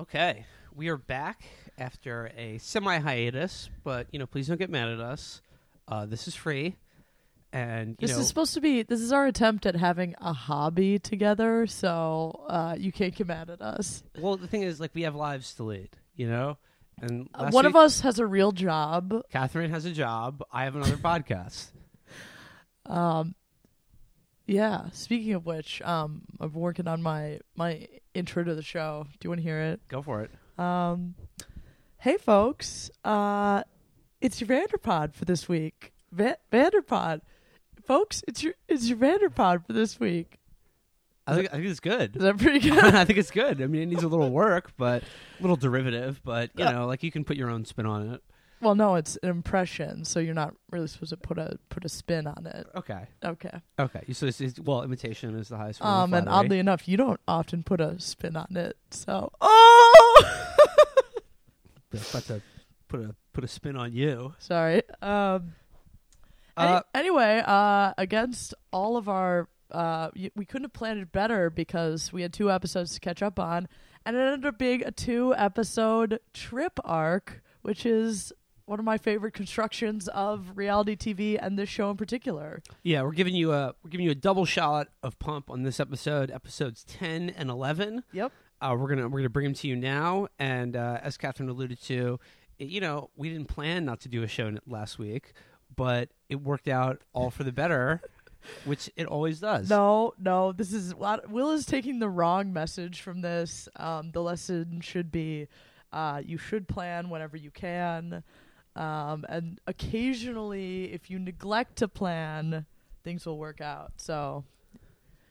Okay, we are back after a semi hiatus, but you know, please don't get mad at us. Uh, this is free, and you This know, is supposed to be. This is our attempt at having a hobby together. So uh, you can't get mad at us. well, the thing is, like, we have lives to lead, you know. And Uh, last one week, of us has a real job. Catherine has a job. I have another podcast. Um, yeah. Speaking of which, um, I'm working on my my intro to the show. Do you want to hear it? Go for it. Um, hey folks, uh, it's your Vanderpod for this week. Va- Vanderpod, folks, it's your it's your Vanderpod for this week. I think I think it's Is good. that pretty good? I think it's good. I mean, it needs a little work, but a little derivative. But you Uh, know, like you can put your own spin on it. Well, no, it's an impression, so you're not really supposed to put a put a spin on it. Okay. Okay. Okay. So this is well, imitation is the highest. form of Um, and flattery. oddly enough, you don't often put a spin on it. So, oh, about to put a put a spin on you. sorry. Um. Any- Uh, anyway, uh, against all of our, uh, y- we couldn't have planned it better because we had two episodes to catch up on, and it ended up being a two-episode trip arc, which is one of my favorite constructions of reality TV and this show in particular. Yeah, we're giving you a we're giving you a double shot of pump on this episode, episodes ten and eleven. Yep. Uh, we're gonna we're gonna bring them to you now, and uh, as Catherine alluded to, it- you know, we didn't plan not to do a show last week, but it worked out all for the better, which it always does. No, no, this is what- Will is taking the wrong message from this. Um, the lesson should be, uh, you should plan whenever you can, um, and occasionally, if you neglect to plan, things will work out. So,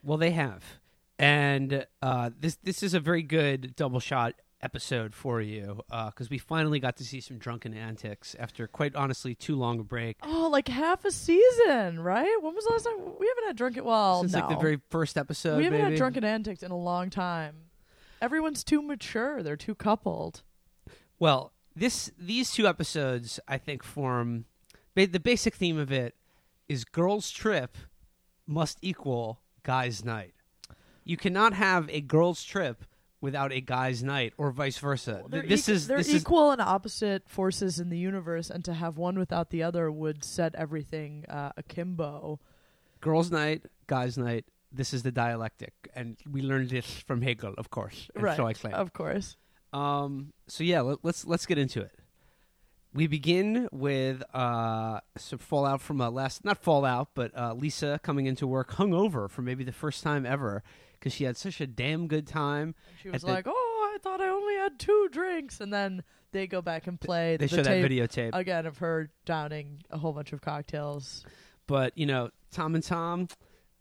Well, they have, and uh, this this is a very good double shot episode for you because we finally got to see some drunken antics after quite honestly too long a break. oh, like half a season, right? When was the last time we haven't had drunken? Well, Since no, like the very first episode, we haven't maybe. had drunken antics in a long time. Everyone's too mature. They're too coupled. Well, this these two episodes I think form the basic theme of it is girls' trip must equal guys' night. You cannot have a girls' trip without a guys' night, or vice versa. They're this equ- is they're this is equal and opposite forces in the universe, and to have one without the other would set everything uh, akimbo. girls' night, guys' night. This is the dialectic, and we learned this from Hegel, of course. Right? So I claim. Of course. Um. So yeah, let, let's let's get into it. We begin with uh some fallout from uh, last not fallout, but uh, Lisa coming into work hungover for maybe the first time ever because she had such a damn good time. She was the- like, "Oh, I thought I only had two drinks," and then they go back and play They the show that videotape, again of her downing a whole bunch of cocktails. but you know Tom and Tom,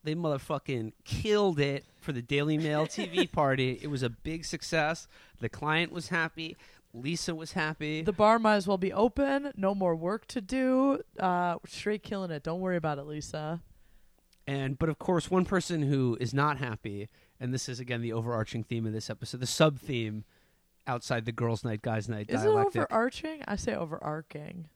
they motherfucking killed it for the Daily Mail TV party. It was a big success. The client was happy. Lisa was happy. The bar might as well be open. No more work to do. Uh, straight killing it. Don't worry about it, Lisa. And but of course, one person who is not happy, and this is again the overarching theme of this episode, the sub theme outside the girls' night, guys' night Is dialectic. it overarching? I say overarching.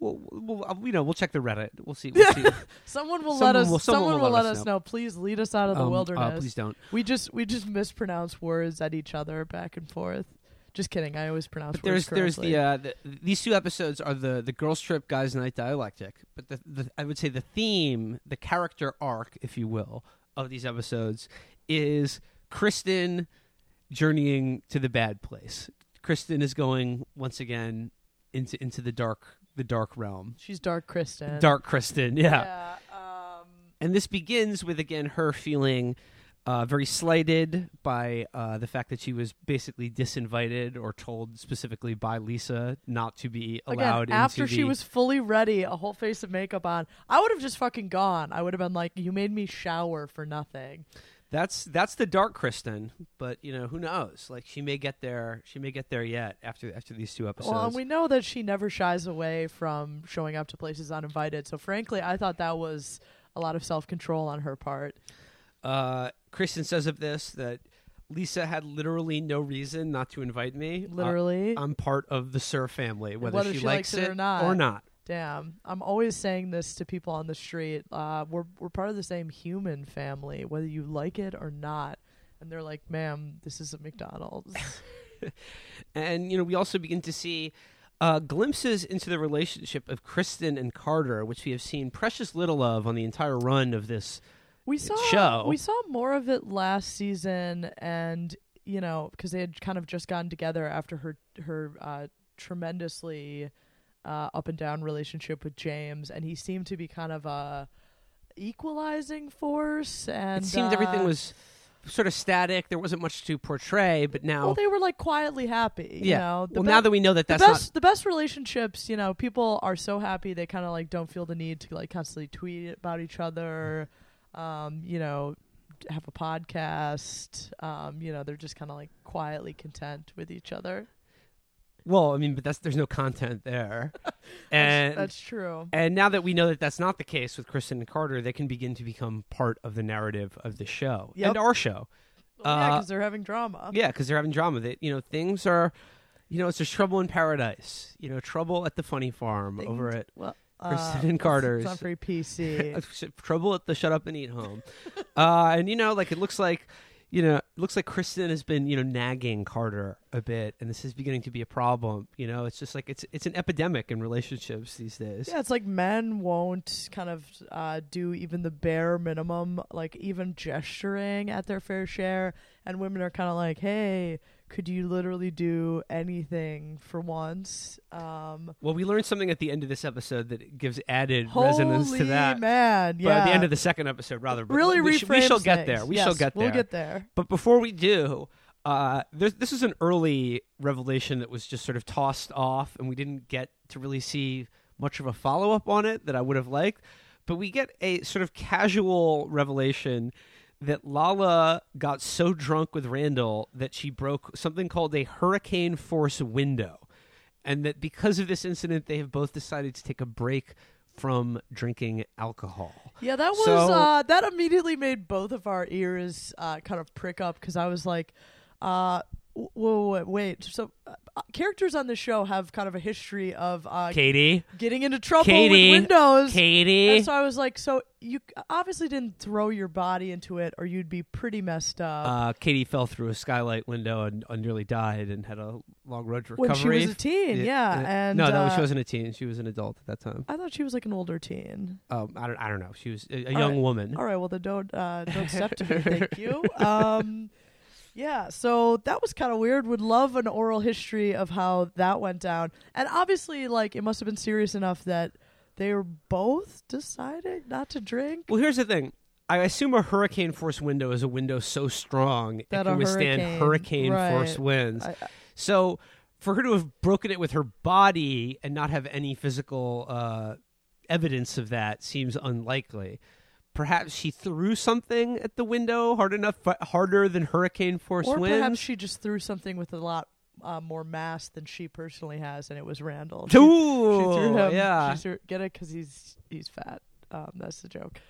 We'll, we'll, uh, you know, we'll check the Reddit. We'll see. We'll see. Someone will Someone let us. will- someone, will let us know. Please lead us out of the Um, uh, wilderness. please don't. We just we just mispronounce words at each other back and forth. Just kidding. I always pronounce But words there's correctly. the, uh, the these two episodes are the the girls' trip, guys' night dialectic. But the, the I would say the theme, the character arc, if you will, of these episodes is Kristen journeying to the bad place. Kristen is going once again into into the dark the dark realm. She's Dark Kristen. Dark Kristen, yeah. Yeah. Um, And this begins with again her feeling uh, very slighted by uh, the fact that she was basically disinvited or told specifically by Lisa not to be allowed Again, after into she the- was fully ready, a whole face of makeup on, I would have just fucking gone. I would have been like, "You made me shower for nothing." That's that's the dark Kristen, but you know who knows? Like she may get there. She may get there yet after after these two episodes. Well, and we know that she never shies away from showing up to places uninvited. So, frankly, I thought that was a lot of self control on her part. uh, Kristen says of this that Lisa had literally no reason not to invite me. Uh, Literally. I'm part of the SUR family, whether, Whether she, she likes, likes it or not. Or not. Damn, I'm always saying this to people on the street. Uh, we're we're part of the same human family, whether you like it or not. And they're like, "Ma'am, this is a McDonald's." and you know we also begin to see uh, glimpses into the relationship of Kristen and Carter, which we have seen precious little of on the entire run of this. we saw show. we saw more of it last season and you know because they had kind of just gotten together after her her uh, tremendously uh, up and down relationship with James and he seemed to be kind of a equalizing force and it seemed everything uh, was sort of static. There wasn't much to portray, but now, well they were like quietly happy you yeah. know well, be- now that we know that the that's best the best relationships you know people are so happy they kind of like don't feel the need to like constantly tweet about each other um you know have a podcast um you know they're just kind of like quietly content with each other not. Well, I mean, but that's there's no content there, and that's true And now that we know that that's not the case with Kristen and Carter, they can begin to become part of the narrative of the show Yep. and our show. Well, yeah uh, because they're having drama Yeah, because they're having drama. That you know things are, you know, it's just trouble in paradise. You know, trouble at the funny farm Things- over at well Kristen uh, and Carter's. it's not very pc trouble at the shut up and eat home. uh, and you know, like it looks like. You know, it looks like Kristen has been, you know, nagging Carter a bit, and this is beginning to be a problem. You know, it's just like it's it's an epidemic in relationships these days. yeah it's like men won't kind of uh do even the bare minimum like even gesturing at their fair share and women are kind of like hey could you literally do anything for once um Well, we learned something at the end of this episode that gives added resonance to that. man But yeah at the end of the second episode, rather, but really we, sh- we shall get things. there. We Yes, shall get there. we'll get there But before we do, uh, there's, this is an early revelation that was just sort of tossed off, and we didn't get to really see much of a follow up on it that I would have liked. But we get a sort of casual revelation that Lala got so drunk with Randall that she broke something called a hurricane force window. And that because of this incident, they have both decided to take a break from drinking alcohol. yeah that was So- uh that immediately made both of our ears uh kind of prick up because i was like uh whoa, wait, wait. So, uh, uh, characters on the show have kind of a history of uh, Katie, getting into trouble Katie, with windows. Katie. And so I was like, so you obviously didn't throw your body into it, or you'd be pretty messed up. Uh, Katie fell through a skylight window and, and nearly died and had a long road to when recovery. she was a teen, yeah, and no, no, uh, she wasn't a teen. She was an adult at that time. I thought she was like an older teen. Um, I don't, I don't know. She was a, a young right. woman. All right, well then don't uh, don't step to me, thank you. Um, yeah, so that was kind of weird. Would love an oral history of how that went down, and obviously, like it must have been serious enough that they were both deciding not to drink. Well, here's the thing. I assume a hurricane force window is a window so strong That it can withstand hurricane- hurricane force winds. I, I- So for her to have broken it with her body and not have any physical uh, evidence of that seems unlikely. Perhaps she threw something at the window hard enough, harder than hurricane force or winds. perhaps she just threw something with a lot uh, more mass than she personally has, and it was Randall. She, Ooh, she threw him. yeah. She threw, get it because he's he's fat. Um, that's the joke.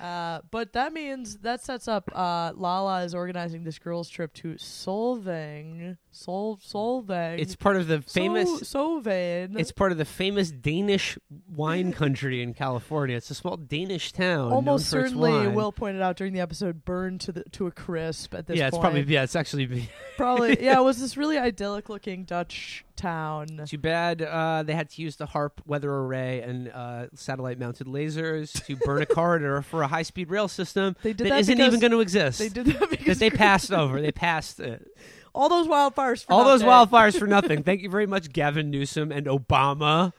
Uh, but that means that sets up. Uh, Lala is organizing this girls' trip to Solvang. Sol Solvang. It's part of the famous. so, Solvang. It's part of the famous Danish wine country in California. It's a small Danish town. almost known for its certainly. Will pointed out during the episode, burned to the to a crisp at this yeah, it's point. probably yeah, it's actually probably yeah. It was this really idyllic looking Dutch town. too bad uh, they had to use the HAARP weather array and uh, satellite mounted lasers to burn a corridor for a high speed rail system They did that that isn't even going to exist. They did that because that they passed over. They passed it. all those wildfires. For all those wildfires for nothing. Thank you very much, Gavin Newsom and Obama.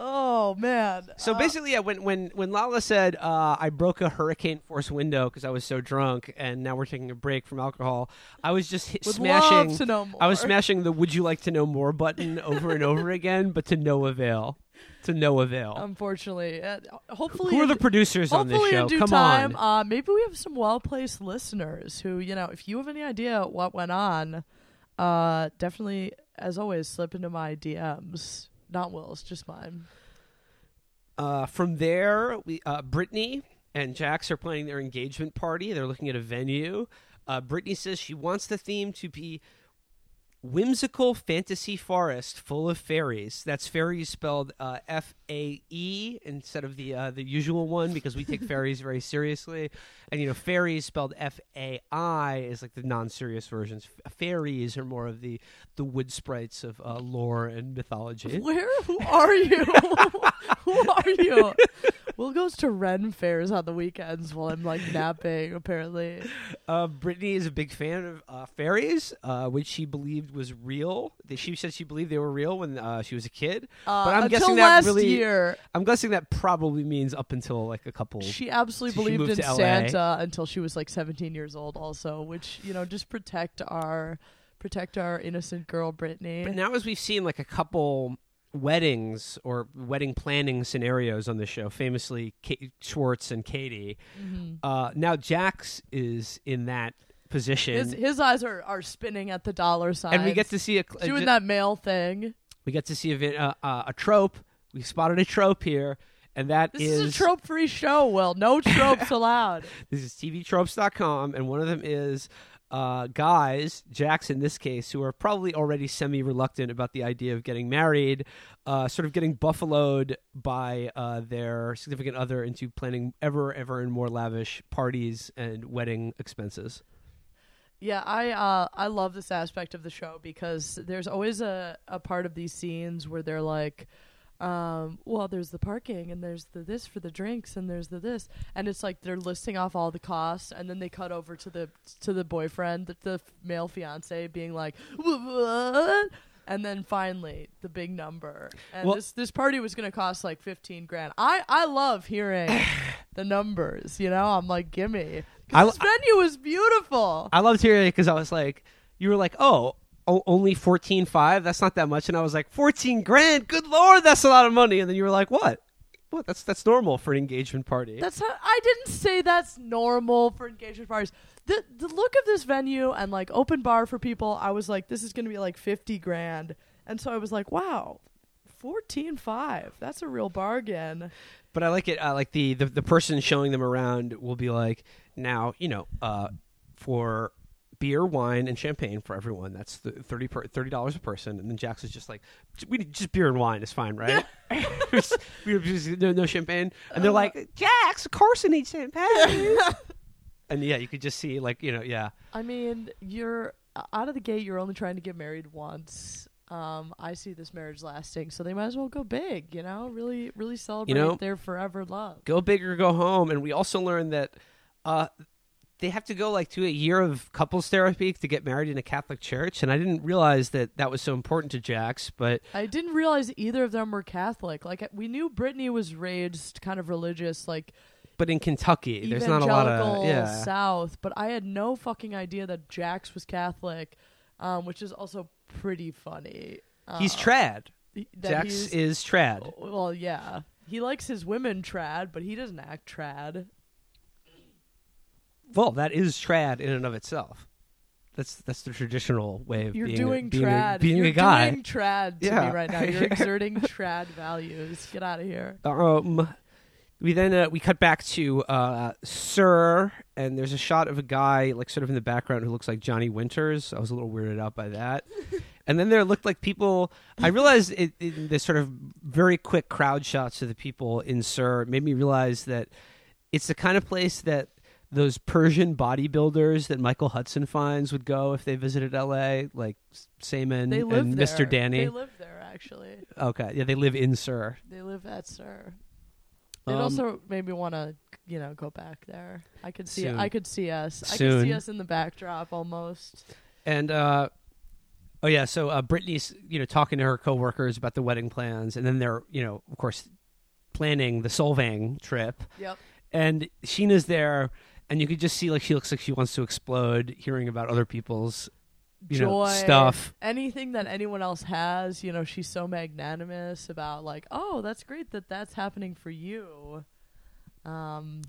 Oh man. So Uh, basically, yeah, when when when Lala said uh, I broke a hurricane force window because I was so drunk, and now we're taking a break from alcohol, I was just hit, smashing. love to know more. I was smashing the "Would you like to know more" button over and over again, but to no avail. To no avail. Unfortunately, uh, hopefully, Who are the producers on this hopefully show? in due Come time, on. uh, maybe we have some well-placed listeners who, you know, if you have any idea what went on, uh, definitely, as always, slip into my DMs. Not Will's, just mine. Uh, from there, we, uh, Brittany and Jax are planning their engagement party. They're looking at a venue. Uh, Brittany says she wants the theme to be whimsical fantasy forest full of fairies. That's fairies spelled uh, F A E instead of the uh, the usual one because we take fairies very seriously. And you know, fairies spelled F A I is like the non-serious versions. F- fairies are more of the the wood sprites of uh, lore and mythology. Where? Who are you? Who are you? Will goes to Ren fairs on the weekends while I'm like napping. Apparently, Uh, Brittany is a big fan of uh, fairies, uh, which she believed was real. She said she believed they were real when uh, she was a kid. uh, But I'm guessing that really- year, I'm guessing that probably means up until like a couple. she absolutely So she believed in. Santa until she was like 17 years old. Also, which you know, just protect our protect our innocent girl Brittany. But now, as we've seen, like a couple weddings or wedding planning scenarios on the show, famously Kate Schwartz and Katie. Mhm. Uh, now Jax is in that position, His his eyes are, are spinning at the dollar sign. and we get to see a, a doing that male thing. we get to see a, vi- uh, uh, a trope. We spotted a trope here, and that This is, a trope free show. Well, no tropes allowed. This is TVTropes.com, and one of them is uh, guys, Jax in this case, who are probably already semi reluctant about the idea of getting married, uh, sort of getting buffaloed by uh, their significant other into planning ever, ever, and more lavish parties and wedding expenses. Yeah, I uh I love this aspect of the show because there's always a a part of these scenes where they're like um well there's the parking and there's the this for the drinks and there's the this. And it's like they're listing off all the costs and then they cut over to the to the boyfriend the, the male fiance being like what and then finally the big number. And Well- this this party was going to cost like 15 grand. I i love hearing the numbers you know? I'm like gimme. I- this venue was beautiful. I loved hearing it because I was like, you were like, oh, o- only fourteen five. That's not that much, and I was like, fourteen grand. Good lord, that's a lot of money. And then you were like, what? What? That's that's normal for an engagement party. That's how I didn't say that's normal for engagement parties. The the look of this venue and like open bar for people, I was like, this is gonna be like fifty grand. And so I was like, wow, fourteen five. That's a real bargain. But I like it. I like the, the the person showing them around will be like, now you know, uh, for beer, wine, and champagne for everyone. That's the thirty per, thirty dollars a person. And then Jax is just like, we need just beer and wine is fine, right? No, no champagne. And they're like, Jax, of course I need champagne. and yeah, you could just see like you know, yeah. I mean, you're out of the gate. You're only trying to get married once. Um, I see this marriage lasting, so they might as well go big. You know, really, really celebrate know- their forever love. go big or go home. And we also learned that uh, they have to go like to a year of couples therapy to get married in a Catholic church. And I didn't realize that that was so important to Jax. But I didn't realize either of them were Catholic. Like we knew Brittany was raised kind of religious, like but in Kentucky, there's not a lot of yeah. South, but I had no fucking idea that Jax was Catholic, um, which is also pretty funny. He's Uh, trad. Jax is trad. Well, yeah, he likes his women trad, but he doesn't act trad. Well, that is trad in and of itself. That's that's the traditional way of You're being doing a, being trad. A, being You're a guy. doing trad to Yeah. me right now. You're exerting trad values. Get out of here. Um, we then uh, we cut back to uh, SUR, and there's a shot of a guy like sort of in the background who looks like Johnny Winters. I was a little weirded out by that. and then there looked like people. I realized it, it, the sort of very quick crowd shots of the people in SUR made me realize that it's the kind of place that those Persian bodybuilders that Michael Hudson finds would go if they visited L.A. Like Saman and there. Mr. Danny. They live there actually. okay, yeah, they live in SUR. They live at SUR. It Um, also made me want to, you know, go back there. I could see. Soon. I could see us. I could Soon. see us in the backdrop almost. And uh oh yeah, so uh Brittany's, you know, talking to her coworkers about the wedding plans and then they're, you know, of course planning the Solvang trip. Yep. And Sheena's there and you could just see like she looks like she wants to explode hearing about other people's you know Joy, stuff. anything that anyone else has, you know, she's so magnanimous about like, oh, that's great that that's happening for you. Um,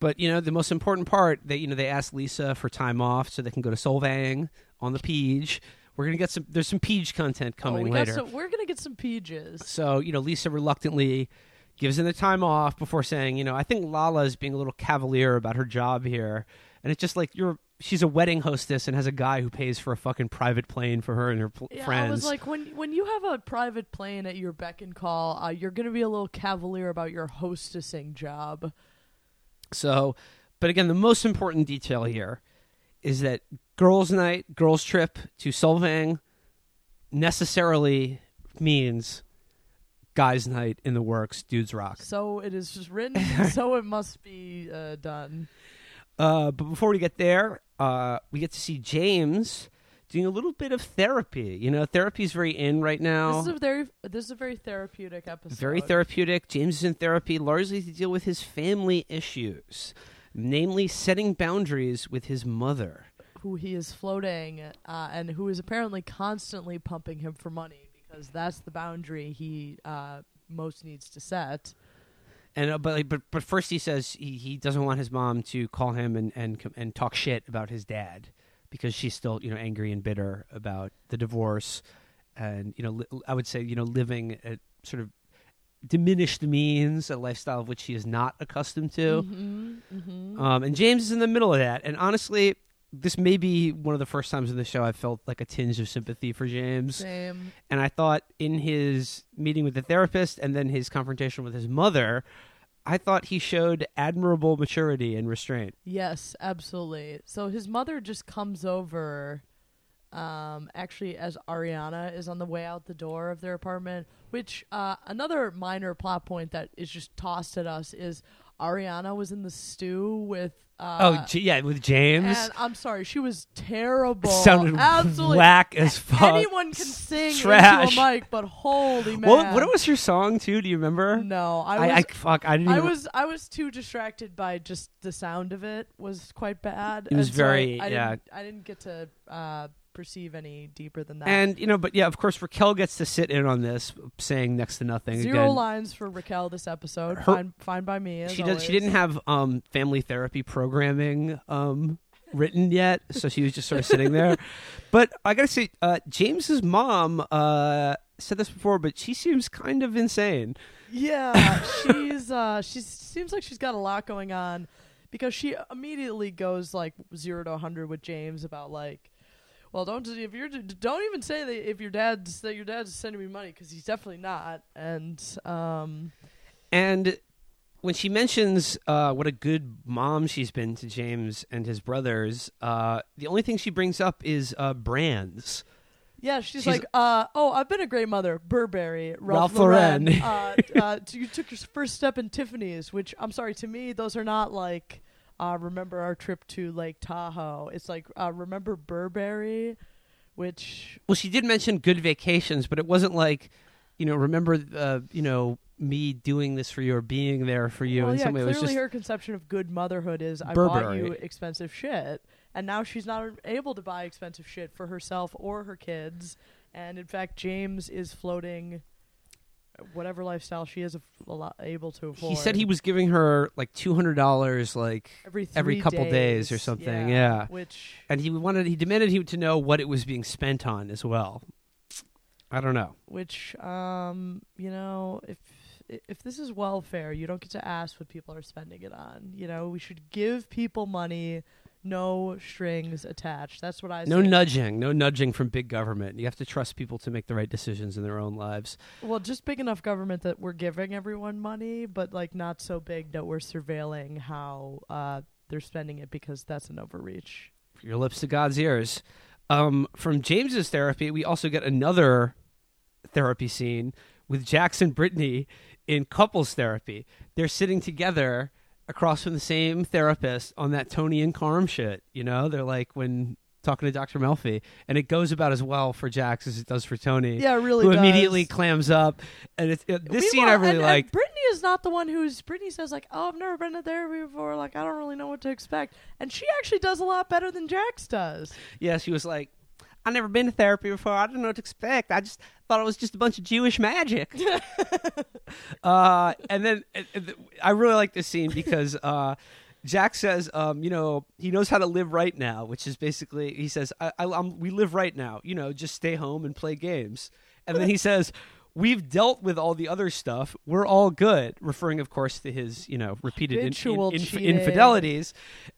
But you know, the most important part that you know they asked Lisa for time off so they can go to Solvang on the Peach. We're gonna get some. There's some Peach content oh, coming we later. Got some, we're gonna get some peaches. So, you know, Lisa reluctantly gives him the time off before saying, you know, I think Lala is being a little cavalier about her job here. and it's just like you're she's a wedding hostess and has a guy who pays for a fucking private plane for her and her pl- Yeah, friends. I was like, when when you have a private plane at your beck and call, uh, you're gonna be a little cavalier about your hostessing job. So, but again, the most important detail here is that girls' night, girls' trip to Solvang necessarily means guys' night in the works, dudes rock. So it is just written, so it must be uh, done. Uh, but before we get there, uh, we get to see James doing a little bit of therapy. You know, therapy's very in right now. This is a very this is a very therapeutic episode. Very therapeutic. James is in therapy largely to deal with his family issues, namely setting boundaries with his mother. who he is floating, uh, and who is apparently constantly pumping him for money because that's the boundary he uh, most needs to set. And uh, but but but first he says he, he doesn't want his mom to call him and and and talk shit about his dad because she's still you know angry and bitter about the divorce and you know li- I would say you know living at sort of diminished means a lifestyle of which he is not accustomed to. hmm hmm Um, and James is in the middle of that. And honestly, this may be one of the first times in the show I felt like a tinge of sympathy for James. Same. And I thought in his meeting with the therapist and then his confrontation with his mother, I thought he showed admirable maturity and restraint. Yes, absolutely. So his mother just comes over, um, actually, as Ariana is on the way out the door of their apartment. Which uh, another minor plot point that is just tossed at us is Ariana was in the stew with. Uh, oh, J- yeah, with James. and I'm sorry, she was terrible. Sounded absolutely whack as fuck. Anyone can sing Trash. into a mic, but holy man! What, what was your song too? Do you remember? No, I I, was. I, fuck. I didn't. I Even, was I was too distracted by just the sound of it was quite bad. It was so very- I, I yeah. Didn't, I didn't get to uh, perceive any deeper than that. and you know, but yeah, of course, Raquel gets to sit in on this, saying next to nothing. Zero again. lines for Raquel this episode. Her- fine, fine by me. She does. She didn't have um, family therapy programming um, written yet, so she was just sort of sitting there. But I gotta say, uh, James's mom uh, said this before, but she seems kind of insane. Yeah, she's uh, she seems like she's got a lot going on because she immediately goes like zero to hundred with James about like. Well, don't if you're don't even say that if your dad's that your dad's sending me money because he's definitely not. And um, And when she mentions uh, what a good mom she's been to James and his brothers, uh, the only thing she brings up is uh, brands. Yeah, she's, She's- like, uh, "Oh, I've been a great mother, Burberry, Ralph, Ralph Lauren." Lauren. uh, uh, you took your first step in Tiffany's, which I'm sorry to me, those are not like, uh, remember our trip to Lake Tahoe. It's like, uh, remember Burberry, which Well, she did mention good vacations, but it wasn't like, you know, remember, uh, you know, me doing this for you or being there for you well, in yeah, some way. It clearly was just her conception of good motherhood is I bought you expensive shit, and now she's not able to buy expensive shit for herself or her kids. And in fact, James is floating whatever lifestyle she is af- a lot able to afford. he said he was giving her like two hundred dollars, like, every every couple days or something, yeah. Which and he wanted, he demanded he to know what it was being spent on as well. I don't know. which um you know if if this is welfare, you don't get to ask what people are spending it on. You know, we should give people money, no strings attached. That's what I No say. nudging, no nudging from big government. You have to trust people to make the right decisions in their own lives. Well, just big enough government that we're giving everyone money, but like not so big that we're surveilling how uh, they're spending it because that's an overreach. Your lips to God's ears. Um, from James's therapy, we also get another therapy scene with Jackson Brittany in couples therapy. They're sitting together across from the same therapist on that Tony and Carm shit. You know, they're like when talking to Dr. Melfi, and it goes about as well for Jax as it does for Tony. Yeah, really who does. immediately clams up, and it's it, this scene I really and. Brittany is not the one who's. Brittany says like, "Oh, I've never been to therapy before. Like, I don't really know what to expect." And she actually does a lot better than Jax does. Yeah, she was like, "I never been to therapy before. I don't know what to expect. I just thought it was just a bunch of Jewish magic." uh, and then I really like this scene because uh, Jax says, um, "You know, he knows how to live right now," which is basically he says, I, I, I'm, "We live right now. You know, just stay home and play games." And then he says. we've dealt with all the other stuff. We're all good. Referring, of course, to his you know repeated in- in- inf- infidelities,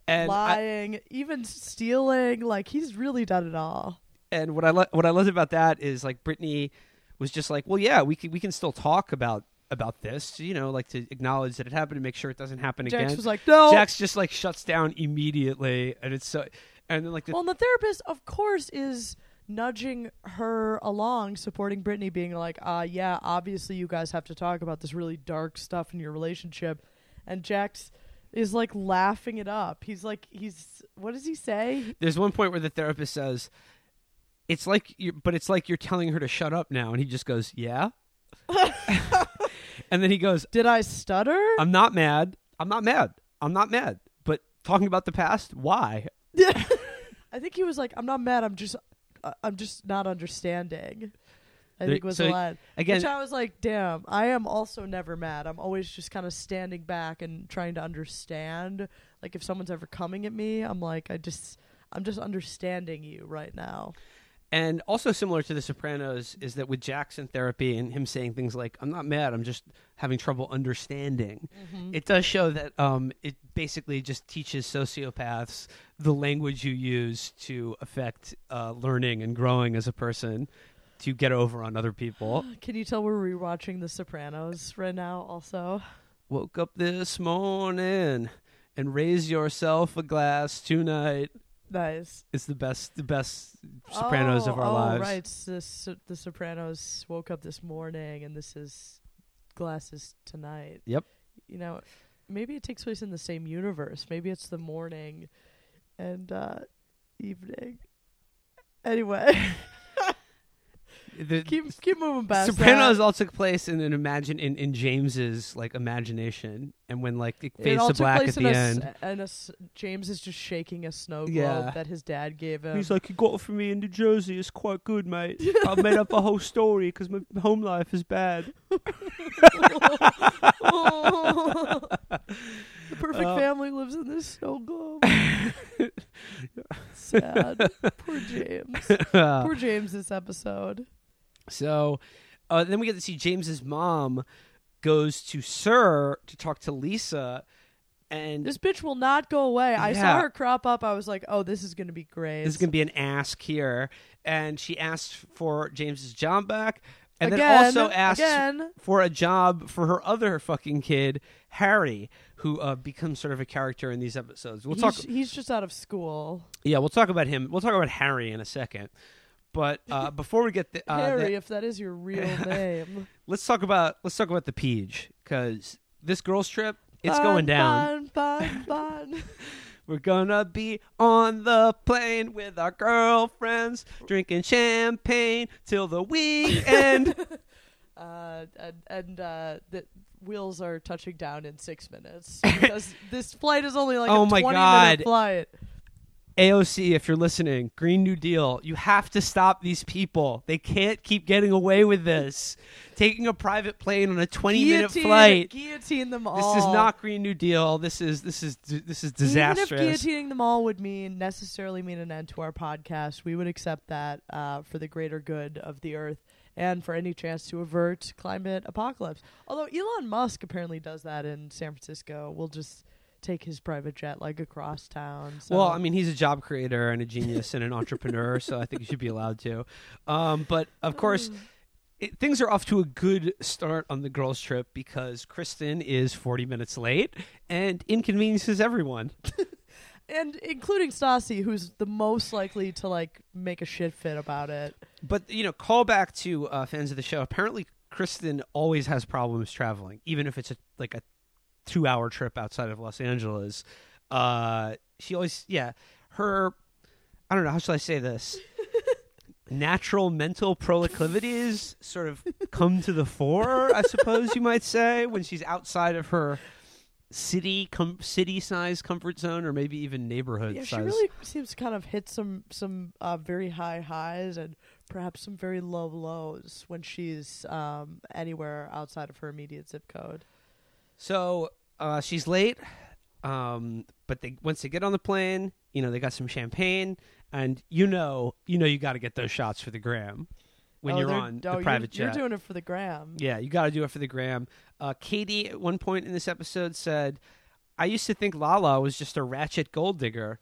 and I, Lying, even stealing. Like he's really done it all. And what I lo- what I loved about that is like Brittany was just like, well, yeah, we can we can still talk about about this, you know, like to acknowledge that it happened and make sure it doesn't happen Jax again. was like, no. Jax just like shuts down immediately, and it's so, and then like the well, and the therapist, of course, is nudging her along, supporting Brittany, being like, uh, yeah, obviously you guys have to talk about this really dark stuff in your relationship. And Jax is like laughing it up. He's like, he's, what does he say? there's one point where the therapist says, "It's like, you but it's like you're telling her to shut up now," and he just goes, "Yeah," and then he goes, Did I stutter? "I'm not mad. I'm not mad. I'm not mad." But talking about the past, why? I think he was like, I'm not mad. I'm just, uh, I'm just not understanding. I There- think was so, the line. Again, Which I was like, damn, I am also never mad. I'm always just kind of standing back and trying to understand. Like if someone's ever coming at me, I'm like, I just, I'm just understanding you right now. And also similar to The Sopranos is that with Jackson therapy and him saying things like, "I'm not mad. I'm just having trouble understanding." It does show that um, it basically just teaches sociopaths the language you use to affect uh, learning and growing as a person to get over on other people. Can you tell we're rewatching The Sopranos right now? Also, Woke up this morning and raise yourself a glass tonight. Nice. It's the best, the best Sopranos oh, of our oh, lives. Right, it's the So- the Sopranos woke up this morning, and this is glasses tonight. Yep. You know, maybe it takes place in the same universe. Maybe it's the morning and uh, evening. Anyway, The, keep keep moving past Sopranos that. all took place in an imagine in, in James's like imagination, and when like it It fades all to black at the a end. and a James is just shaking a snow globe Yeah. that his dad gave him. He's like, "You got it from me in New Jersey. It's quite good, mate. I've made up a whole story because my home life is bad." the perfect Uh, family lives in this snow globe. Sad. Poor James. Poor James this episode. So, uh, then we get to see James's mom goes to SUR to talk to Lisa, and This bitch will not go away. I saw her crop up. I was like, oh, this is going to be great. This is going to be an ask here. And she asked for James's job back. And again, then also asked again. for a job for her other fucking kid, Harry, who uh, becomes sort of a character in these episodes. We'll he's, talk. he's just out of school. Yeah, we'll talk about him. We'll talk about Harry in a second. But uh, before we get the, uh, Harry, the- if that is your real name. let's talk about let's talk about the Peach because this girls trip it's going down. We're gonna be on the plane with our girlfriends, drinking champagne till the weekend. uh, and and uh, the wheels are touching down in six minutes because this flight is only like Oh a my 20 God. minute flight. AOC, if you're listening, Green New Deal, you have to stop these people. They can't keep getting away with this. Taking a private plane on a 20 minute Guillotine- flight. Guillotine them all. This is not Green New Deal. This is this is this is disastrous. Even if guillotining them all would mean necessarily mean an end to our podcast, we would accept that uh, for the greater good of the earth and for any chance to avert climate apocalypse. Although Elon Musk apparently does that in San Francisco, we'll just take his private jet like across town. So. Well, I mean, he's a job creator and a genius and an entrepreneur, so I think he should be allowed to. Um, but of course, it, things are off to a good start on the girls' trip because Kristen is 40 minutes late and inconveniences everyone. and including Stassi, who's the most likely to like make a shit fit about it. But you know, call back to uh, fans of the show. Apparently, Kristen always has problems traveling, even if it's a, like a two-hour trip outside of Los Angeles. Uh, she always, yeah, her. I don't know how should I say this. Natural mental proclivities sort of come to the fore, I suppose you might say, when she's outside of her city com- city size comfort zone, or maybe even neighborhood Yeah, she really seems to kind of hit some some uh, very high highs and perhaps some very low lows when she's um, anywhere outside of her immediate zip code. So uh, she's late, um, but they once they get on the plane, you know they got some champagne, and you know you know you got to get those shots for the gram. when Oh, you're on oh, the you're- private you're, doing it for the gram. Yeah, you got to do it for the gram. Uh, Katie, at one point in this episode, said, I used to think Lala was just a ratchet gold digger,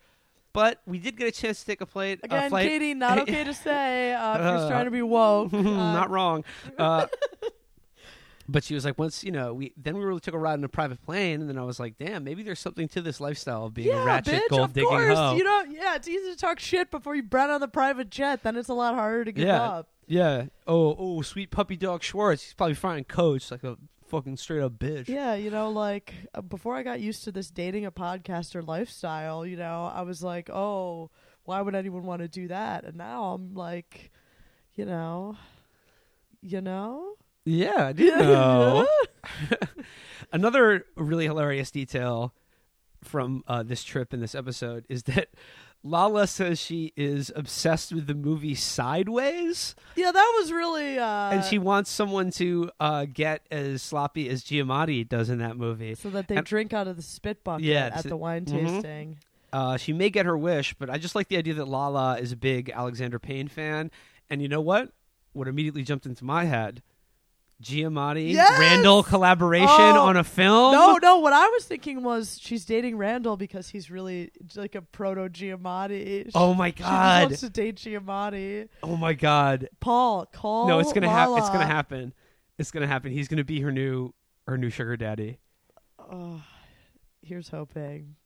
but we did get a chance to take a, plate, Again, flight. Katie, not okay to say. Uh, Uh, trying to be woke, uh, Not wrong. But she was like, once, you know, we then we really took a ride in a private plane, and then I was like, damn, maybe there's something to this lifestyle of being yeah, a ratchet bitch, gold of digging course. hoe. You know, yeah, it's easy to talk shit before you brat on the private jet. Then it's a lot harder to give Yeah. up. yeah. Oh, oh, sweet puppy dog Schwartz. He's probably frying coach like a fucking straight up bitch. Yeah, you know, like uh, before I got used to this dating a podcaster lifestyle, you know, I was like, oh, why would anyone want to do that? And now I'm like, you know, you know, Yeah, I know. Another really hilarious detail from uh, this trip in this episode is that Lala says she is obsessed with the movie Sideways, yeah, that was really. Uh, and she wants someone to uh, get as sloppy as Giamatti does in that movie. so that they and- drink out of the spit bucket Yeah, at the wine mhm. tasting. Uh, she may get her wish, but I just like the idea that Lala is a big Alexander Payne fan. And you know what? What immediately jumped into my head? Giamatti, Yes! Randall collaboration Oh, on a film. No, no. What I was thinking was she's dating Randall because he's really like a proto Giamatti. Oh my She god! wants to date Giamatti. Oh my god! Paul, call. no, it's gonna happen. It's gonna happen. It's gonna happen. He's gonna be her new her new sugar daddy. Oh, here's hoping.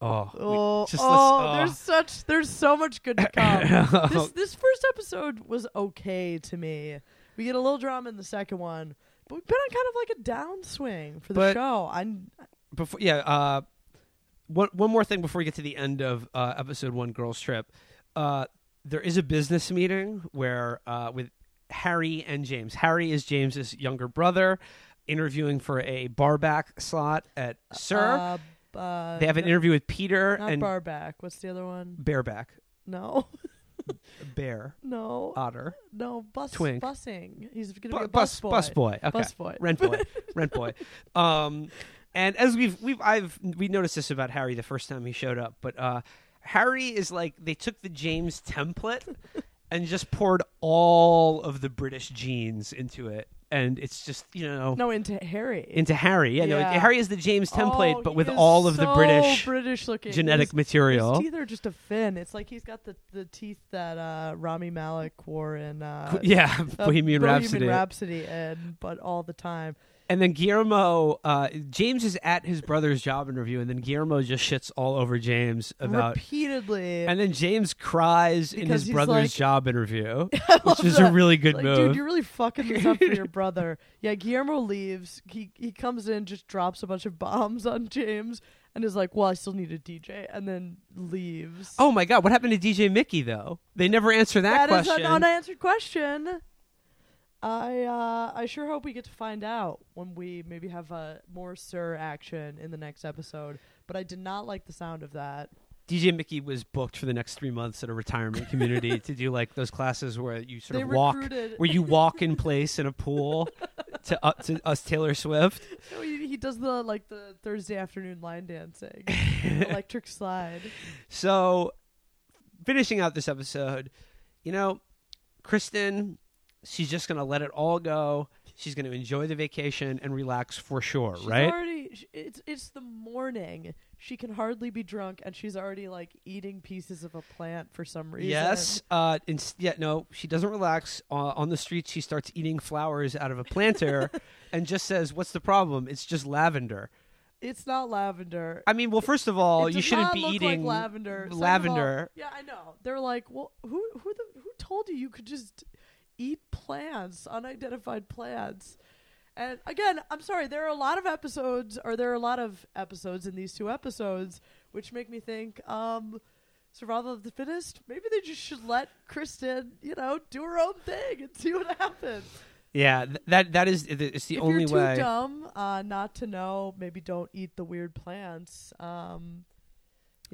Oh, we- Oh, just oh, oh. there's such, there's so much good to come. this this first episode was okay to me. We get a little drama in the second one, but we've been on kind of like a downswing for the But- show. I'm before yeah uh one one more thing before we get to the end of uh episode one girls trip uh there is a business meeting where uh with harry and james harry is james's younger brother interviewing for a barback slot at SUR Uh, uh, they have an interview with peter Not and barback. What's the other one? bareback No, bear no, otter no. Bus Twink. busing. He's gonna Bu- be a bus bus boy. bus boy okay Bus boy. rent boy rent boy um and as we've we've i've we noticed this about harry the first time he showed up but uh harry is like they took the james template and just poured all of the british genes into it and it's just you know No, into Harry. into harry yeah, no harry is the james template Oh, but with all of the british British looking genetic His- material His teeth are just a fin. It's like he's got the, the teeth that uh, Rami Malek wore in uh, yeah uh, bohemian rhapsody Rhapsody, and but all the time. And then Guillermo, uh, James is at his brother's job interview, and then Guillermo just shits all over James about. repeatedly. And then James cries in Because his he's brother's like- job interview, I love which is a that. really good like, move. dude, you're really fucking this up for your brother. Yeah, Guillermo leaves. He he comes in, just drops a bunch of bombs on James, and is like, "Well, I still need a DJ," and then leaves. oh my god, what happened to DJ Mickey though? They never answer that, question. that is question. an unanswered question. I uh, I sure hope we get to find out when we maybe have uh, more SUR action in the next episode. But I did not like the sound of that. DJ Mickey was booked for the next three months at a retirement community to do like those classes where you sort they of walk, recruited. where you walk in place in a pool to uh, to us Taylor Swift. No, he, he does the like the Thursday afternoon line dancing, electric slide. So, finishing out this episode, you know, Kristen, she's just going to let it all go. She's going to enjoy the vacation and relax for sure, She's right? already. It's it's the morning. She can hardly be drunk, and she's already like eating pieces of a plant for some reason. Yes. Uh, inst- yeah, no, she doesn't relax. Uh, on the street, she starts eating flowers out of a planter and just says, What's the problem? It's just lavender. it's not lavender. I mean, well, first of all, you shouldn't be eating like lavender. Of all- lavender. yeah, I know. They're like, well, who who the who told you you could just eat plants, unidentified plants? And again, I'm sorry. There are a lot of episodes, or there are a lot of episodes in these two episodes, which make me think, um, survival of the fittest. Maybe they just should let Kristen, you know, do her own thing and see what happens. Yeah, th- that that is it's the if only you're too way. dumb uh, not to know, maybe don't eat the weird plants. Um,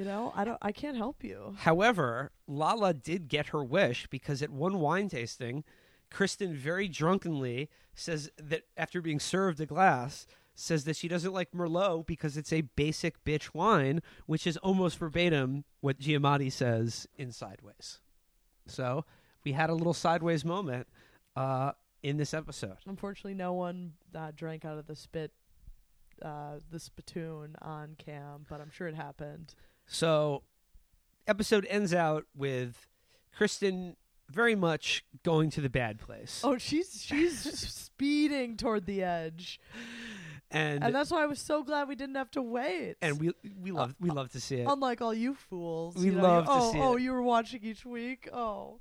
you know, I don't. I can't help you. However, Lala did get her wish because at one wine tasting, Kristen very drunkenly says that after being served a glass, says that she doesn't like Merlot because it's a basic bitch wine, which is almost verbatim what Giamatti says in Sideways. So we had a little sideways moment uh, in this episode. Unfortunately, no one uh, drank out of the spit, uh, the spittoon on cam, but I'm sure it happened. So, episode ends out with Kristen very much going to the bad place, Oh, she's she's speeding toward the edge, and and that's why I was so glad we didn't have to wait. and we we love we love to see it. Unlike all you fools, We you know, love you, to oh, see oh, it. you were watching each week. Oh,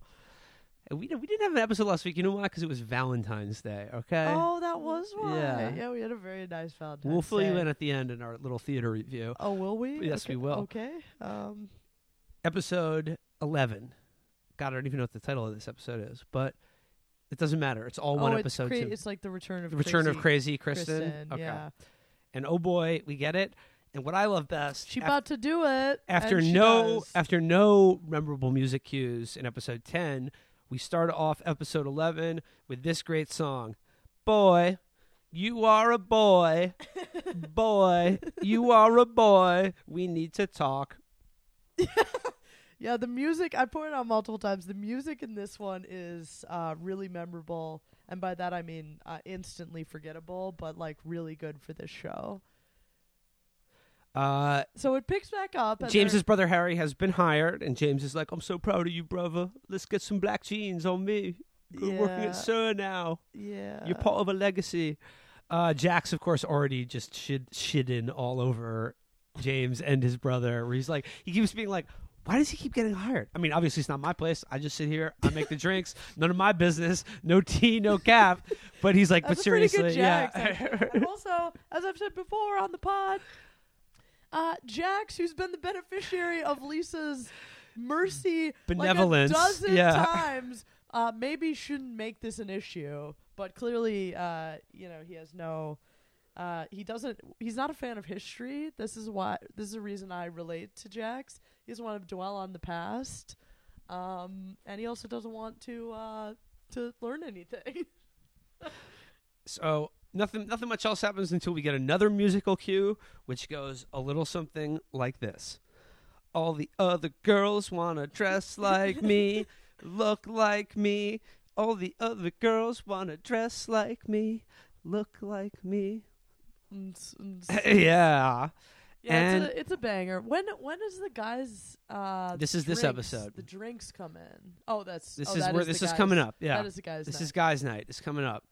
And we we didn't have an episode last week. You know why? Because it was Valentine's Day. Okay. oh, that was why. Yeah. Yeah, we had a very nice Valentine's. Day. We'll fill you in at the end in our little theater review. Oh, will we? Yes, okay. we will. Okay. Um, Episode eleven. God, I don't even know what the title of this episode is, but it doesn't matter. It's all one oh, episode. It's, cra- it's like the return of the return of crazy crazy Kristen. Okay. Yeah, And oh boy, we get it. And what I love best, she af- about to do it after no does. after no memorable music cues in episode 10 we start off episode 11 with this great song boy you are a boy boy you are a boy we need to talk Yeah, the music I pointed out multiple times. The music in this one is uh, really memorable, and by that I mean uh, instantly forgettable, but like really good for this show. Uh, So it picks back up. And james's brother harry has been hired and james is like i'm so proud of you brother let's get some black jeans on me you're working at SUR now yeah, You're part of a legacy. Uh, Jax, of course, already just shit shitting all over James and his brother. Where he's like, he keeps being like, "Why does he keep getting hired?" I mean, obviously it's not my place. I just sit here, I make the drinks, none of my business. No tea, no cap. But he's like, That's but seriously, yeah. also, as I've said before on the pod, uh, Jax, who's been the beneficiary of Lisa's mercy Benevolence, like a dozen yeah. times, uh, maybe shouldn't make this an issue. But clearly, uh, you know, he has no. Uh, he doesn't. He's not a fan of history. This is why. This is the reason I relate to Jax. He doesn't want to dwell on the past, um, and he also doesn't want to uh, to learn anything. So nothing, nothing much else happens until we get another musical cue, which goes a little something like this: All the other girls wanna dress like me, look like me. All the other girls wanna dress like me, look like me. Yeah. Yeah, And- it's a it's a banger. When when is the guys? Uh, This is this episode. The drinks come in. Oh, that's This oh, is that where this is guys- coming up. Yeah. that is the guys. This night. is guys' night. It's coming up.